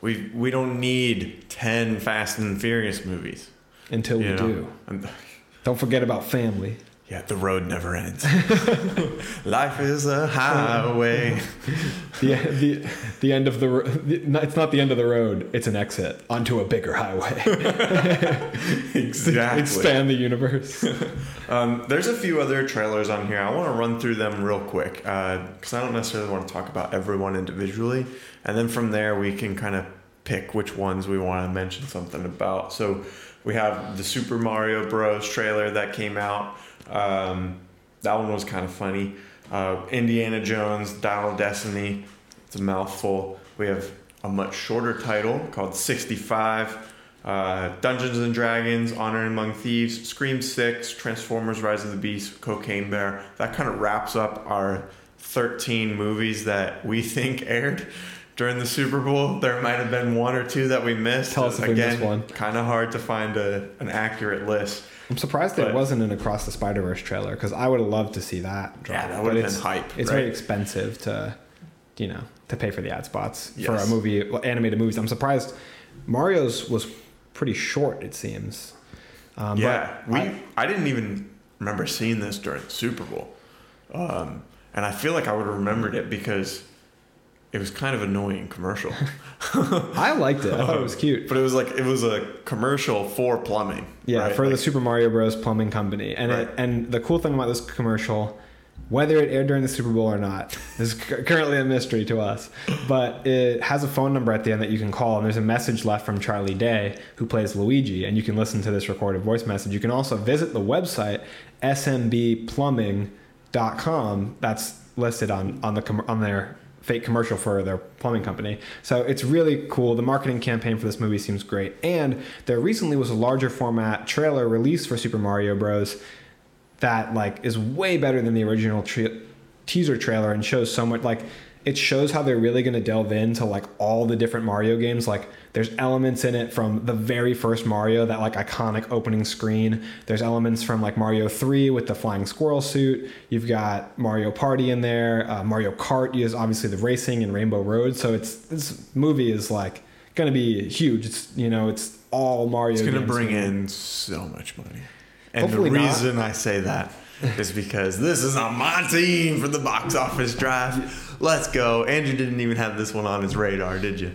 we we don't need ten Fast and Furious movies. Until we know? do. And- Don't forget about family. Yeah, the road never ends. Life is a highway. The, the, the end of the, it's not the end of the road. It's an exit onto a bigger highway. exactly. Expand the universe. Um, there's a few other trailers on here. I want to run through them real quick because I don't necessarily want to talk about everyone individually, and then from there we can kind of pick which ones we want to mention something about. So we have the Super Mario Bros. trailer that came out. Um, that one was kind of funny. Uh, Indiana Jones, Dial of Destiny. It's a mouthful. We have a much shorter title called 65. Uh, Dungeons and Dragons, Honor Among Thieves, Scream 6, Transformers Rise of the Beast, Cocaine Bear. That kind of wraps up our 13 movies that we think aired during the Super Bowl. There might have been one or two that we missed. Tell us if we Again, missed one. kind of hard to find a, an accurate list. I'm surprised there But- wasn't an Across the Spider Verse trailer because I would have loved to see that. Drop. Yeah, that would have it's- been hype. It's right? very expensive to, you know, to pay for the ad spots for a movie, well, animated movies. I'm surprised. Mario's was pretty short. It seems. Um, yeah, but we. I- I, didn't even remember seeing this during the Super Bowl, um, and I feel like I would have remembered it because it was kind of annoying commercial. I liked it. I thought it was cute. But it was like it was a commercial for plumbing. Yeah, right? for the Super Mario Bros. plumbing company, and it, and the cool thing about this commercial, whether it aired during the Super Bowl or not, is currently a mystery to us. But it has a phone number at the end that you can call, and there's a message left from Charlie Day, who plays Luigi, and you can listen to this recorded voice message. You can also visit the website smbplumbing.com. That's listed on on the on their fake commercial for their plumbing company. So it's really cool. The marketing campaign for this movie seems great. And there recently was a larger format trailer released for Super Mario Bros. that like is way better than the original tre- teaser trailer and shows so much like it shows how they're really going to delve into like all the different Mario games. Like there's elements in it from the very first Mario, that like iconic opening screen. There's elements from like Mario 3 with the flying squirrel suit. You've got Mario Party in there. Uh, Mario Kart is obviously the racing and Rainbow Road. So it's this movie is like going to be huge. It's you know it's all Mario. It's going to bring in so much money. And Hopefully the not. reason I say that is because this is on my team for the box office draft. Let's go. Andrew didn't even have this one on his radar, did you?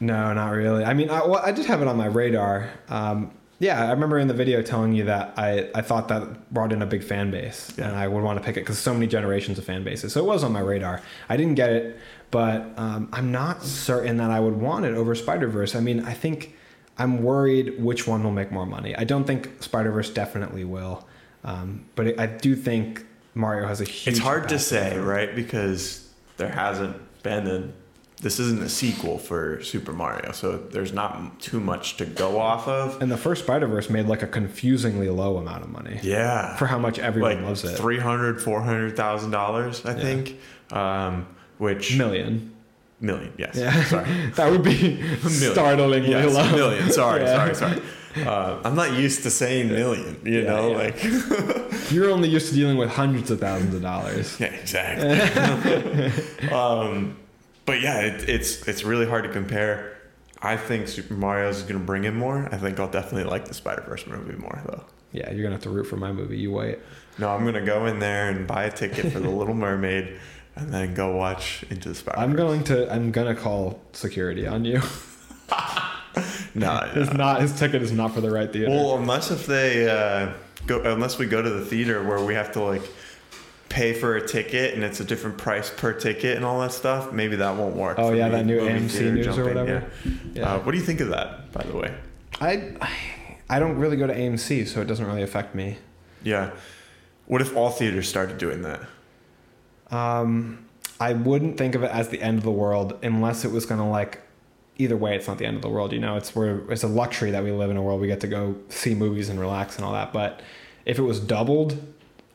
No, not really. I mean, I, well, I did have it on my radar. Um, yeah, I remember in the video telling you that I, I thought that brought in a big fan base Yeah. and I would want to pick it because so many generations of fan bases. So it was on my radar. I didn't get it, but um, I'm not certain that I would want it over Spider Verse. I mean, I think I'm worried which one will make more money. I don't think Spider Verse definitely will, um, but it, I do think Mario has a huge. It's hard to say, right? Because there hasn't been a. This isn't a sequel for Super Mario, so there's not too much to go off of. And the first Spider Verse made like a confusingly low amount of money Yeah. for how much everyone like loves it. three hundred, four hundred thousand dollars, I think. Um, which Million. million, yes. Yeah. Sorry. that would be startlingly Yes, low. a million. Sorry, Yeah. sorry, sorry. Uh, I'm not used to saying million. You Yeah, know, yeah. like You're only used to dealing with hundreds of thousands of dollars. yeah, exactly. um, but yeah, it, it's it's really hard to compare. I think Super Mario is going to bring in more. I think I'll definitely like the Spider Verse movie more though. Yeah, you're gonna have to root for my movie. You wait. No, I'm going to go in there and buy a ticket for the Little Mermaid, and then go watch Into the Spider. I'm going to. I'm gonna call security on you. No, It's not. His ticket is not for the right theater. Well, unless if they uh, go, unless we go to the theater where we have to like pay for a ticket and it's a different price per ticket and all that stuff, maybe that won't work. Oh, yeah, me, that new movie AMC news or whatever. Yeah. Yeah. Uh, what do you think of that, by the way? I. I don't really go to AMC, so it doesn't really affect me. Yeah. What if all theaters started doing that? Um, I wouldn't think of it as the end of the world unless it was gonna like. Either way, it's not the end of the world. You know, it's where it's a luxury that we live in a world we get to go see movies and relax and all that. But if it was doubled,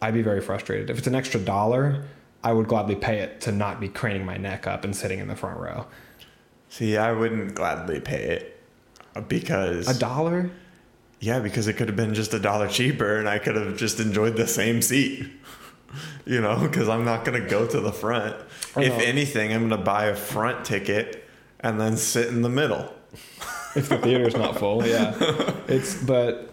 I'd be very frustrated. If it's an extra dollar, I would gladly pay it to not be craning my neck up and sitting in the front row. See, I wouldn't gladly pay it because A dollar? yeah, because it could have been just a dollar cheaper and I could have just enjoyed the same seat. You know, because I'm not gonna go to the front. If anything, I'm gonna buy a front ticket and then sit in the middle. if the theater's not full. Yeah, it's but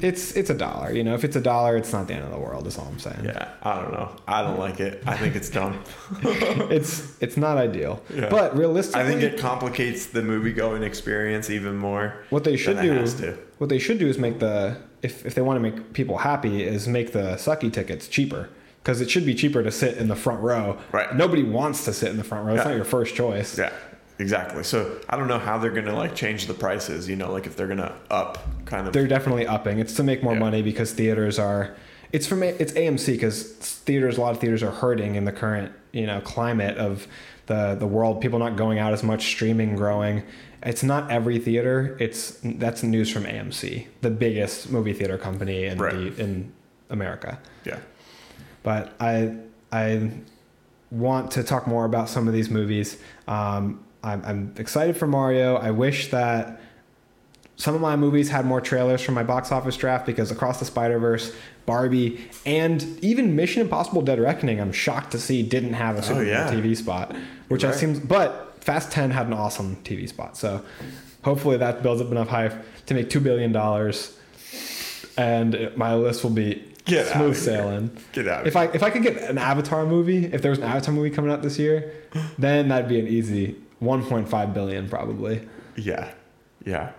it's it's a dollar. You know, if it's a dollar, it's not the end of the world. Is all I'm saying. Yeah, I don't know. I don't like it. I think it's dumb. It's it's not ideal. Yeah. But realistically, I think it complicates the movie going experience even more. what they should do what they should do is make the if if they want to make people happy is make the sucky tickets cheaper. Because it should be cheaper to sit in the front row. Right. Nobody wants to sit in the front row. It's Yeah. not your first choice. Yeah, exactly. So I don't know how they're gonna like change the prices. You know, like if they're gonna up kind of. They're definitely upping. It's to make more Yeah. money because theaters are. It's from it's AMC because theaters. A lot of theaters are hurting in the current you know climate of the the world. People not going out as much, streaming growing. It's not every theater. It's that's news from AMC, the biggest movie theater company in Right. the, in America. yeah. But I I want to talk more about some of these movies. Um, I'm, I'm excited for Mario. I wish that some of my movies had more trailers from my box office draft because Across the Spider Verse, Barbie, and even Mission Impossible: Dead Reckoning. I'm shocked to see didn't have a oh, Super Bowl yeah. TV spot, which I Right. seems. But Fast Ten had an awesome TV spot, so hopefully that builds up enough hype to make two billion dollars, and my list will be Get smooth sailing. Get out. If I if I could get an Avatar movie, if there was an Avatar movie coming out this year, then that'd be an easy 1.5 billion probably. yeah, yeah.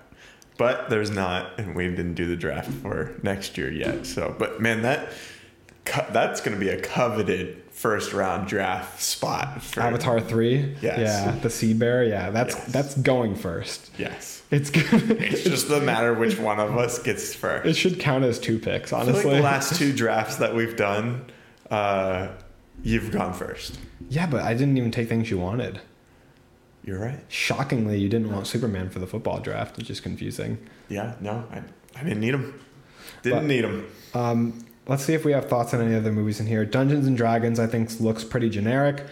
But there's not, and we didn't do the draft for next year yet. So, but man, that that's gonna be a coveted first round draft spot. For, Avatar 3, Yes. yeah, the Sea Bear, yeah, that's Yes. that's going first. Yes. It's good. It's just the matter which one of us gets first. it should count as two picks, feel like honestly. the last two drafts that we've done, uh, you've gone first. yeah, but I didn't even take things you wanted. You're right. Shockingly, you didn't want Superman for the football draft, which is confusing. Yeah, no, I, I didn't need him. Didn't But- need him. Um, let's see if we have thoughts on any other movies in here. Dungeons and Dragons, I think, looks pretty generic.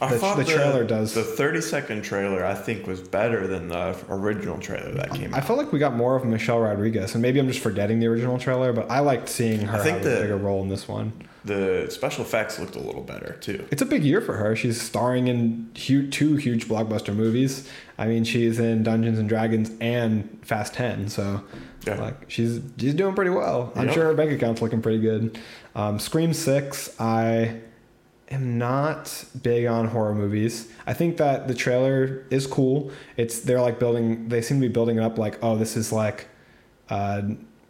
I The- thought the trailer does- The 30 second trailer, I think, was better than the original trailer that came I out. I felt like we got more of Michelle Rodriguez, and maybe I'm just forgetting the original trailer, but I liked seeing her I think have a the- bigger role in this one. The special effects looked a little better too. It's a big year for her. She's starring in hu two huge blockbuster movies. I mean, she's in Dungeons and Dragons and Fast Ten, so Yeah. like she's she's doing pretty well. I'm Yep. sure her bank account's looking pretty good. Um, Scream Six, I am not big on horror movies. I think that the trailer is cool. It's they're like building. They seem to be building it up like, oh, this is like, uh,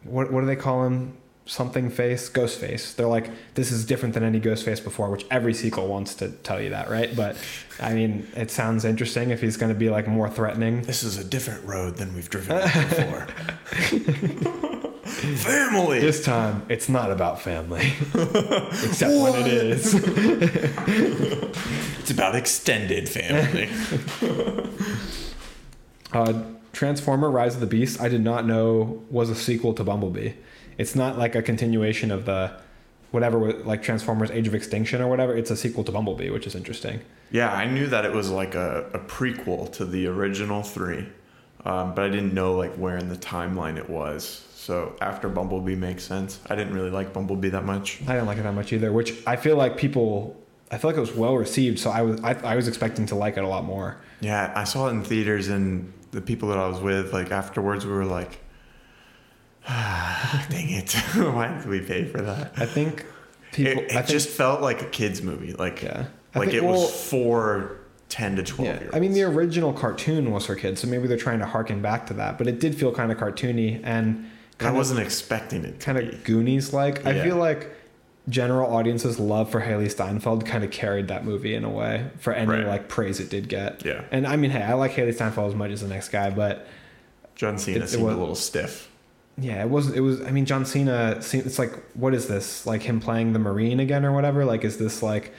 what what do they call him? Something face, ghost face. They're like, this is different than any ghost face before, which every sequel wants to tell you that, right? But I mean, it sounds interesting if he's going to be like more threatening. This is a different road than we've driven before. Family. This time, it's not about family, except when it is. It's about extended family. Uh, Transformer: Rise of the Beast. I did not know was a sequel to Bumblebee. It's not like a continuation of the whatever, like Transformers: Age of Extinction or whatever. It's a sequel to Bumblebee, which is interesting. yeah, I knew that it was like a, a prequel to the original three, um, but I didn't know like where in the timeline it was. So after Bumblebee makes sense. I didn't really like Bumblebee that much. I didn't like it that much either. Which I feel like people. I feel like it was well received, so I was I, I was expecting to like it a lot more. Yeah, I saw it in theaters, and the people that I was with, like afterwards, we were like, ah, "Dang it! Why did we pay for that?" I think people. it it I think, just felt like a kids movie. Like, Yeah. I like think- it well- was for ten to twelve Yeah, year I mean the original cartoon was for kids, so maybe they're trying to harken back to that. But it did feel kind of cartoony and I kind of wasn't expecting it. Kind of Goonies like. I feel like general audiences' love for Hailee Steinfeld kind of carried that movie in a way for any Right. like praise it did get. Yeah. And I mean, hey, I like Hailee Steinfeld as much as the next guy, but John Cena it- it seemed was- a little stiff. yeah, it was it was. I mean, John Cena. It's like, what is this? Like him playing the Marine again or whatever? Like, is this like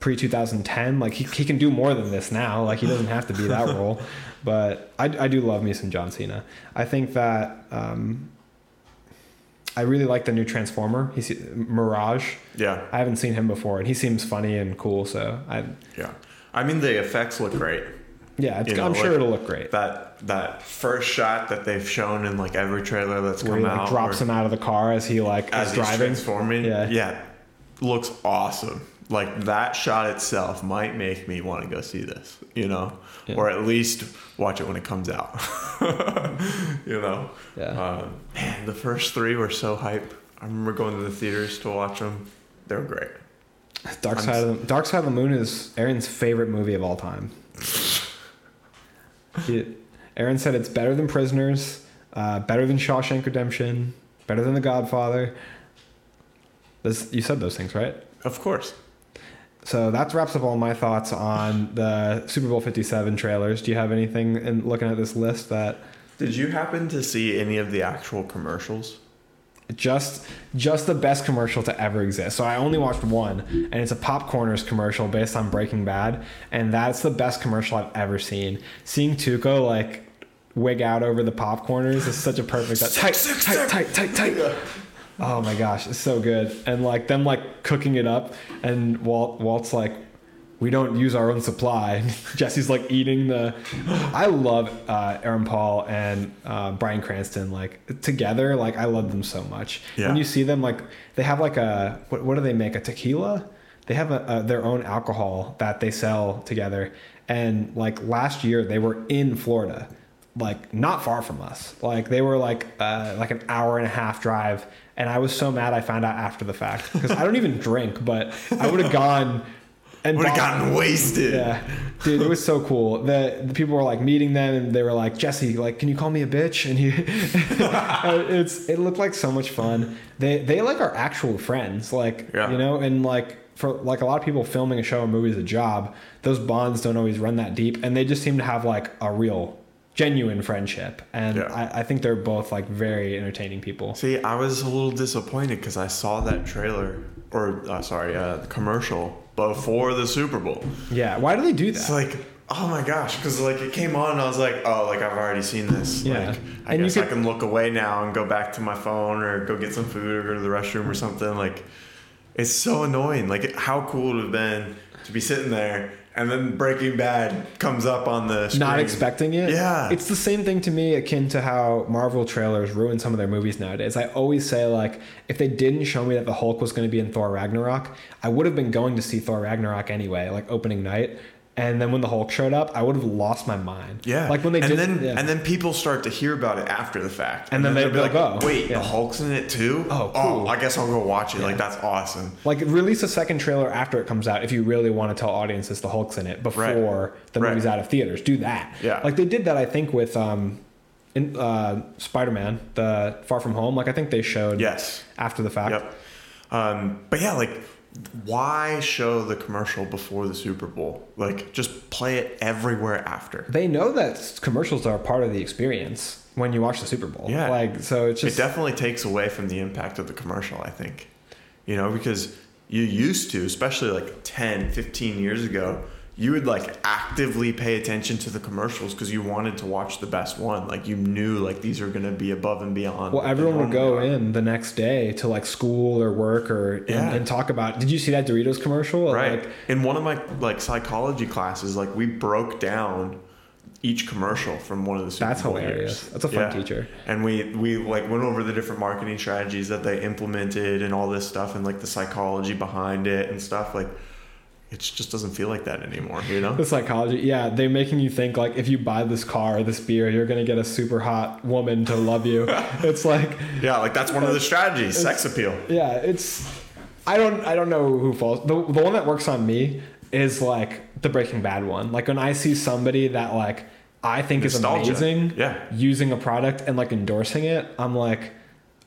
pre 2010? Like he he can do more than this now. Like he doesn't have to be that role. But I I do love me some John Cena. I think that. um I really like the new Transformer. He's Mirage. Yeah, I haven't seen him before, and he seems funny and cool. So I, yeah. I mean, the effects look great. yeah, it's, You know, I'm sure like- it'll look great. That that first shot that they've shown in like every trailer that's Where come he like out, drops him out of the car as he like as is he's driving. transforming. Yeah. yeah, looks awesome. Like that shot itself might make me want to go see this, you know, Yeah. or at least watch it when it comes out. you know, Yeah. Um, man, the first three were so hype. I remember going to the theaters to watch them. They were great. Dark I'm Side of the Dark Side of the Moon is Aaron's favorite movie of all time. He, Aaron said it's better than Prisoners, uh, better than Shawshank Redemption, better than The Godfather. This, you said those things, right? Of course. So that wraps up all my thoughts on the Super Bowl 57 trailers. Do you have anything in looking at this list that Did you happen to see any of the actual commercials? just just the best commercial to ever exist. So I only watched one, and it's a Popcorners commercial based on Breaking Bad, and that's the best commercial I've ever seen. Seeing Tuco like wig out over the popcorners is such a perfect tight, tight, tight, tight, tight. Oh my gosh, it's so good. And like them like cooking it up, and Walt Walt's like, we don't use our own supply. Jesse's like eating the. I love uh, Aaron Paul and uh, Bryan Cranston like together. Like I love them so much. Yeah. When you see them, like they have like a what? What do they make? A tequila. They have a, a, their own alcohol that they sell together. And like last year, they were in Florida, like not far from us. Like they were like uh, like an hour and a half drive. And I was so mad I found out after the fact because I don't even drink, but I would have gone and Would have gotten wasted. yeah, dude, it was so cool. The the people were like meeting them, and they were like, Jesse, like, can you call me a bitch? And he, it's it looked like so much fun. They they like are actual friends, like Yeah. you know, and like for like a lot of people filming a show or movie is a job. Those bonds don't always run that deep, and they just seem to have like a real, genuine friendship. And Yeah. I, I think they're both like very entertaining people. See, I was a little disappointed because I saw that trailer, or uh, sorry, uh, the commercial before the Super Bowl. Yeah, why do they do that? It's like, oh my gosh, because like it came on and I was like, oh, like I've already seen this. Yeah. Like, I And you guess I can look away now and go back to my phone or go get some food or go to the restroom or something. Like, it's so annoying. Like, how cool it would have been to be sitting there, and then Breaking Bad comes up on the screen. not expecting it. Yeah. It's the same thing to me, akin to how Marvel trailers ruin some of their movies nowadays. I always say, like, if they didn't show me that the Hulk was going to be in Thor Ragnarok, I would have been going to see Thor Ragnarok anyway, like opening night. And then when the Hulk showed up, I would have lost my mind. Yeah, Like when they and did. then yeah. and then people start to hear about it after the fact, And then they'd be like, "Oh, wait, yeah. the Hulk's in it too? Oh, cool." I guess I'll go watch it. Like that's awesome. like release a second trailer after it comes out if you really want to tell audiences the Hulk's in it before the Right. movie's out of theaters. Do that. Yeah. Like they did that, I think, with um, in uh, Spider-Man, the Far From Home. Like I think they showed Yes. after the fact. Yep. Um, but yeah, like, why show the commercial before the Super Bowl? Like, just play it everywhere after. They know that commercials are part of the experience when you watch the Super Bowl. Yeah. Like so, it's just. It definitely takes away from the impact of the commercial, I think. You know, because you used to, especially like 10, 15 years ago, you would like actively pay attention to the commercials because you wanted to watch the best one. Like you knew like these are going to be above and beyond. well, everyone would go in the next day to like school or work or and, Yeah. and talk about. Did you see that Doritos commercial? Right. Like, In one of my like psychology classes, like we broke down each commercial from one of the Super That's Bowl hilarious. years. That's a fun teacher. And we we like went over the different marketing strategies that they implemented and all this stuff and like the psychology behind it and stuff like it just doesn't feel like that anymore, you know? The psychology, yeah, they're making you think like if you buy this car or this beer, you're gonna get a super hot woman to love you. it's like, Yeah, like that's one of the strategies, sex appeal. yeah, it's. I don't, I don't know who falls. The the one that works on me is like the Breaking Bad one. Like when I see somebody that like I think Nostalgia. is amazing, Yeah. using a product and like endorsing it, I'm like,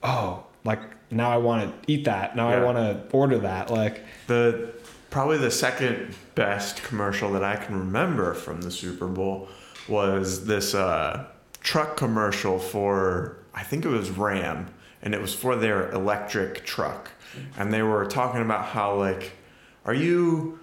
oh, like now I want to eat that. Now I want to order that. Like, The probably the second best commercial that I can remember from the Super Bowl was this uh, truck commercial for I think it was Ram, and it was for their electric truck, and they were talking about how like, are you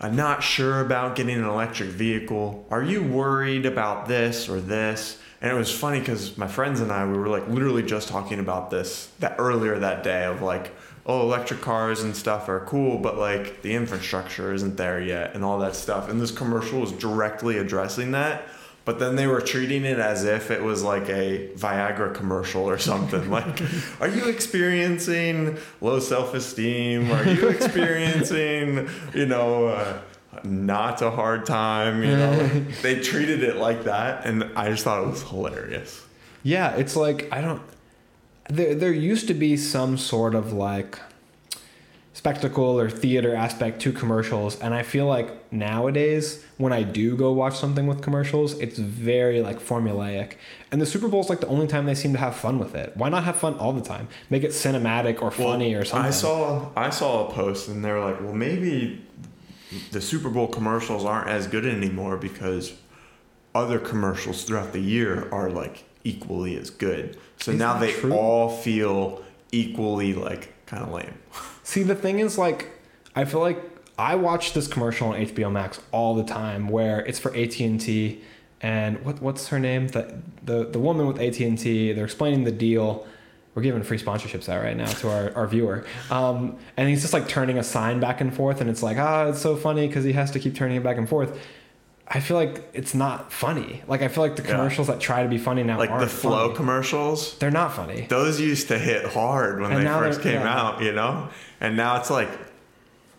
uh, not sure about getting an electric vehicle? Are you worried about this or this? And it was funny because my friends and I, we were like literally just talking about this that earlier that day of like, oh, electric cars and stuff are cool, but like the infrastructure isn't there yet and all that stuff. And this commercial was directly addressing that. But then they were treating it as if it was like a Viagra commercial or something. like, are you experiencing low self esteem? Are you experiencing, you know, uh, not a hard time? You know, they treated it like that. And I just thought it was hilarious. Yeah, it's like I don't. There, there used to be some sort of like spectacle or theater aspect to commercials, and I feel like nowadays when I do go watch something with commercials, it's very like formulaic. And the Super Bowl is like the only time they seem to have fun with it. Why not have fun all the time? Make it cinematic or funny or something. I saw I saw a post and they were like, well, maybe the Super Bowl commercials aren't as good anymore because other commercials throughout the year are like equally as good. So Is now they true? all feel equally like kind of lame. See, the thing is, like, I feel like I watch this commercial on HBO Max all the time, where it's for AT and T, and what what's her name? The the the woman with AT and T. They're explaining the deal. We're giving free sponsorships out right now to our, our viewer. Um, and he's just like turning a sign back and forth, and it's like, ah, it's so funny because he has to keep turning it back and forth. I feel like it's not funny. Like I feel like the Yeah. commercials that try to be funny now Like the flow funny. commercials, They're not funny. those used to hit hard when And they first came yeah. out, you know? And now it's like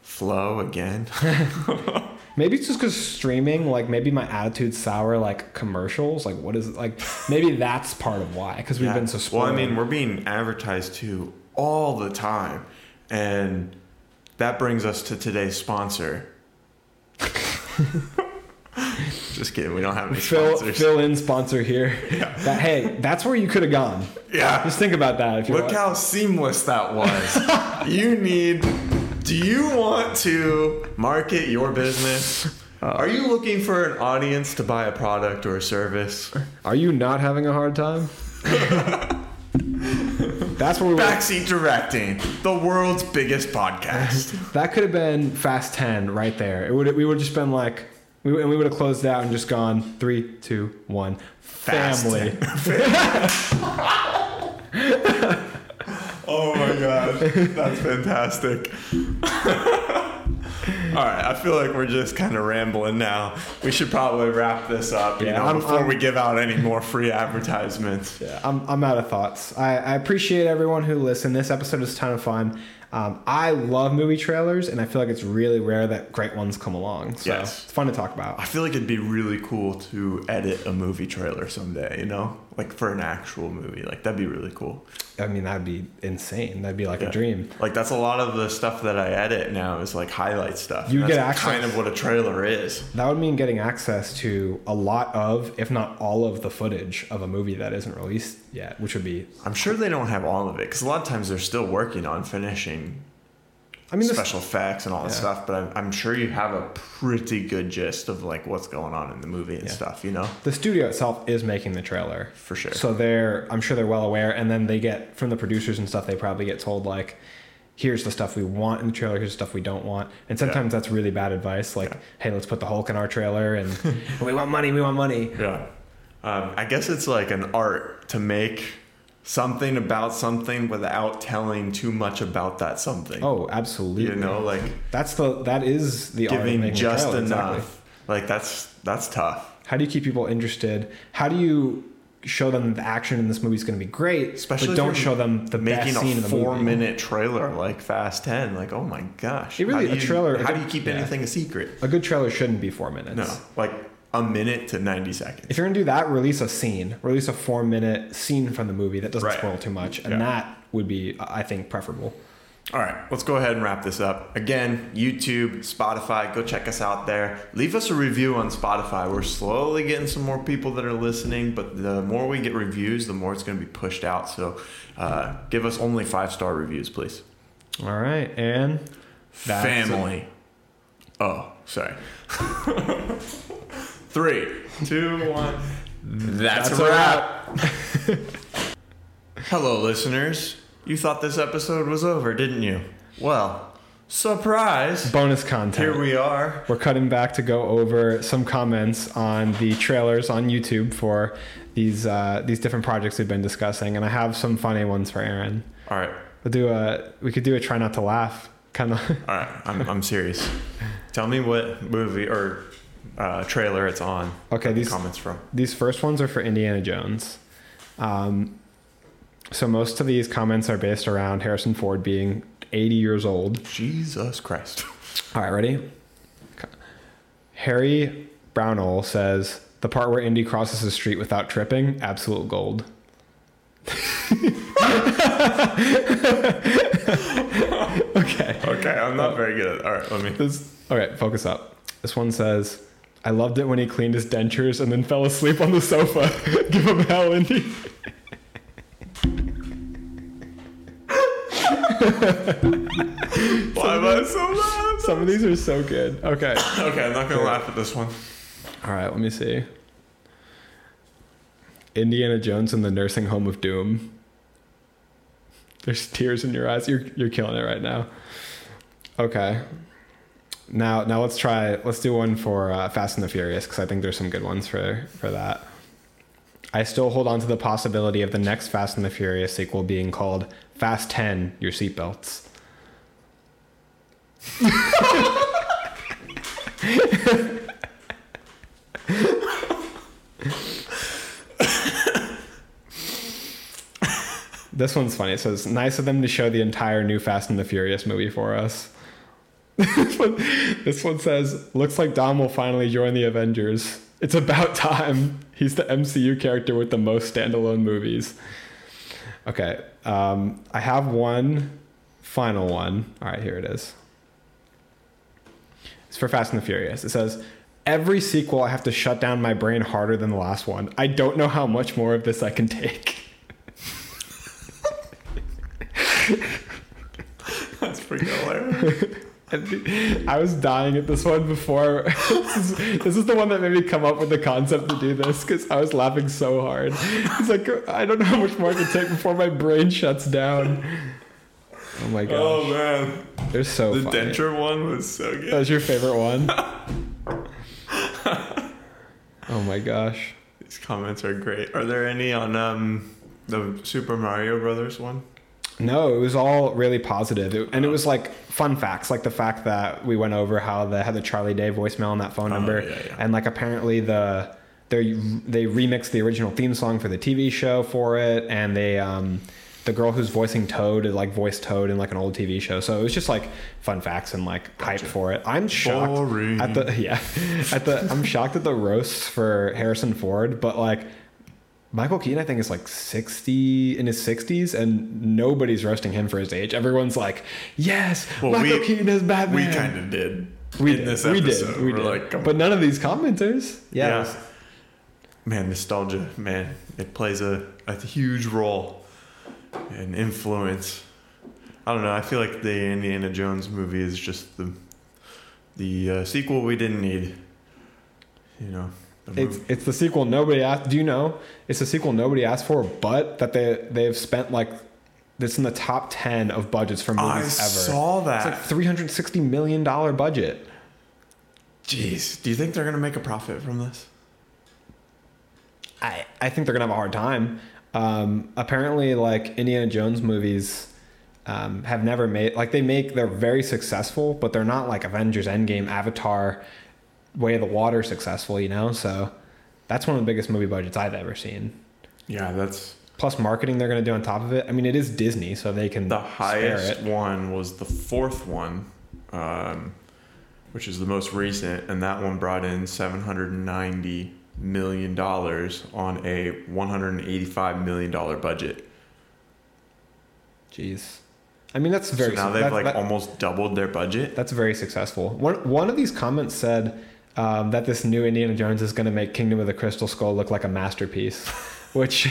flow again. Maybe it's just because streaming, like maybe my attitude's sour, like commercials. Like, what is it? Like, maybe that's part of why, because we've Yeah. been so spoiled. Well, I mean, we're being advertised to all the time. And that brings us to today's sponsor. Just kidding. We don't have any fill, sponsors. fill in sponsor here. That, hey, that's where you could have gone. Yeah. Just think about that. If you Look want. how seamless that was. you need. Do you want to market your business? Uh, Are you looking for an audience to buy a product or a service? Are you not having a hard time? that's where we were. Backseat Directing, the world's biggest podcast. That could have been Fast Ten right there. It would. We would have just been like, we, and we would have closed out and just gone three, two, one. Fast Family. Oh my god, that's fantastic. All right, I feel like we're just kind of rambling now. We should probably wrap this up, you Yeah, know, I'm- before I'm- we give out any more free advertisements. Yeah, I'm, I'm out of thoughts. I, I appreciate everyone who listened. This episode was a ton of fun. Um, I love movie trailers, and I feel like it's really rare that great ones come along. So Yes. it's fun to talk about. I feel like it'd be really cool to edit a movie trailer someday, you know? Like for an actual movie. Like that'd be really cool. I mean, that'd be insane. That'd be like Yeah. a dream. Like that's a lot of the stuff that I edit now is like highlight stuff. You get access- kind of what a trailer is. That would mean getting access to a lot of, if not all of, the footage of a movie that isn't released yet, which would be. I'm sure they don't have all of it because a lot of times they're still working on finishing I mean, this, special effects and all that Yeah. stuff, but I'm, I'm sure you have a pretty good gist of like what's going on in the movie and Yeah. stuff, you know? the studio itself is making the trailer. For sure. So they're, I'm sure they're well aware, and then they get from the producers and stuff. They probably get told like, "Here's the stuff we want in the trailer. Here's the stuff we don't want." And sometimes that's really bad advice. Like, Yeah. "Hey, let's put the Hulk in our trailer," and we want money. We want money. Yeah. Um, I guess it's like an art to make something about something without telling too much about that something. Oh, absolutely. you know, like that's the that is the art of giving just trailer, enough. exactly. Like that's that's tough. How do you keep people interested? How do you show them the action in this movie is going to be great, Especially but don't show them the Making best scene a four-minute trailer like Fast Ten, like oh my gosh! It really- a you, trailer- How do you keep yeah. anything a secret? A good trailer shouldn't be four minutes. No, like a minute to ninety seconds. If you're gonna do that, release a scene. Release a four minute scene from the movie that doesn't Right. spoil too much, and Yeah. that would be, I think, preferable. All right, let's go ahead and wrap this up. Again, YouTube, Spotify, go check us out there. Leave us a review on Spotify. We're slowly getting some more people that are listening, but the more we get reviews, the more it's going to be pushed out. So uh, give us only five star reviews, please. All right, and Family. Oh, sorry. Three, two, one. That's, That's a a wrap. Hello, listeners. You thought this episode was over, didn't you? Well, surprise. bonus content. Here we are. We're cutting back to go over some comments on the trailers on YouTube for these uh, these different projects we've been discussing, and I have some funny ones for Aaron. All right. We'll do a we could do a try not to laugh kind of. All right. I'm, I'm serious. Tell me what movie or uh, trailer it's on. Okay, these Comments from. these first ones are for Indiana Jones. Um, so most of these comments are based around Harrison Ford being 80 years old. Jesus Christ. All right, ready? Okay. Harry Brownell says the part where Indy crosses the street without tripping, absolute gold. okay. Okay, I'm not very good at. All right, let me. This okay, focus up. This one says, "I loved it when he cleaned his dentures and then fell asleep on the sofa. Give him hell, Indy." Why am I so loud? Some of these are so good. Okay. Okay, I'm not going to laugh at this one. All right, let me see. Indiana Jones in the nursing home of doom. There's tears in your eyes. You're you're killing it right now. Okay. Now now let's try. Let's do one for uh, Fast and the Furious because I think there's some good ones for for that. I still hold on to the possibility of the next Fast and the Furious sequel being called Fast Ten. Your seatbelts. This one's funny. It says, "Nice of them to show the entire new Fast and the Furious movie for us." This, one, this one says, "Looks like Dom will finally join the Avengers. It's about time. He's the MCU character with the most standalone movies." Okay, um, I have one final one. All right, here it is. It's for Fast and the Furious. It says, "Every sequel, I have to shut down my brain harder than the last one. I don't know how much more of this I can take." That's pretty hilarious. I was dying at this one before. this, is, this is the one that made me come up with the concept to do this because I was laughing so hard. It's like I don't know how much more I can take before my brain shuts down. Oh my gosh, oh, man. they're so The funny. denture one was so That good. was your favorite one. oh my gosh. These comments are great. Are there any on um, the Super Mario Brothers one? No, it was all really positive, it, and it was like fun facts, like the fact that we went over how they had the Charlie Day voicemail on that phone Oh, number, yeah, yeah. and like apparently the they they remixed the original theme song for the TV show for it, and they um the girl who's voicing Toad is like voiced Toad in like an old TV show, so it was just like fun facts and like hype for it. I'm shocked Boring. at the yeah at the I'm shocked at the roasts for Harrison Ford, but like. Michael Keaton, I think, is like 60 in his 60s, and nobody's roasting him for his age. Everyone's like, yes, Well, Michael we- Keaton is Batman. We kind of did. we did. this we did. We We're did. like, but none of these commenters. Yeah. Yeah. Man, nostalgia, man, it plays a, a huge role and influence. I don't know. I feel like the Indiana Jones movie is just the the uh, sequel we didn't need. You know, the It's, it's the sequel nobody asked. Do you know? It's the sequel nobody asked for, but that they they've spent like that's in the top ten of budgets for I movies ever. saw that. It's like three hundred sixty million dollar budget. Jeez, do you think they're gonna make a profit from this? I, I think they're gonna have a hard time. Um, apparently, like Indiana Jones movies um, have never made like they make they're very successful, but they're not like Avengers Endgame, Avatar, Way of the Water successful. You know, so that's one of the biggest movie budgets I've ever seen. Yeah, that's Plus marketing they're gonna do on top of it. I mean, it is Disney, so they can the highest one was the fourth one, um, which is the most recent, and that one brought in seven hundred and ninety million dollars on a one hundred and eighty-five million dollar budget. Jeez, I mean that's very. so now they've that- like that- almost doubled their budget. That's very successful. One one of these comments said um, that this new Indiana Jones is going to make Kingdom of the Crystal Skull look like a masterpiece, which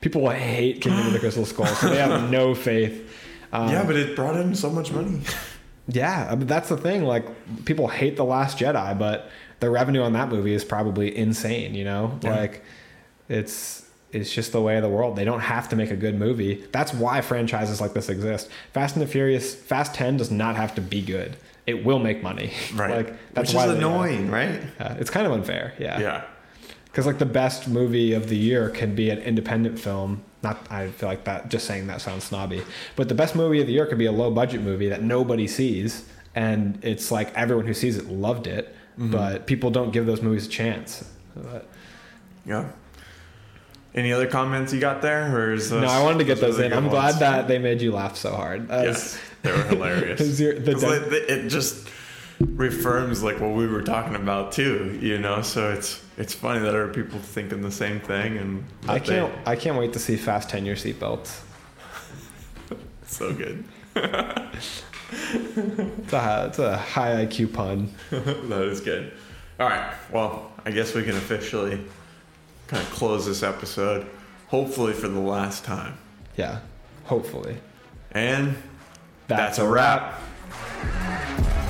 people hate Kingdom of the Crystal Skull, so they have no faith. Um, yeah, but it brought in so much money. yeah, I mean, that's the thing. Like people hate the Last Jedi, but the revenue on that movie is probably insane. You know, Yeah. like it's it's just the way of the world. They don't have to make a good movie. That's why franchises like this exist. Fast and the Furious, Fast Ten does not have to be good. It will make money. Right. like that's Which is annoying, right? Yeah, it's kind of unfair. Yeah. Yeah. Because like the best movie of the year can be an independent film. Not I feel like that. Just saying that sounds snobby. But the best movie of the year could be a low budget movie that nobody sees, and it's like everyone who sees it loved it, Mm-hmm. but people don't give those movies a chance. But- Yeah. Any other comments you got there, or is no, I wanted to get those the in. I'm glad ones? that they made you laugh so hard. That was- Yes, they were hilarious. Is your- the 'Cause, like, it just reaffirms like what we were talking about too, you know. So it's it's funny that other people thinking the same thing, and I can't. I can't wait to see Fast Ten Your Seatbelts. so good. It's a, it's a high IQ pun. that is good. All right. Well, I guess we can officially kind of close this episode, hopefully for the last time. Yeah. Hopefully. And that's, a wrap. wrap.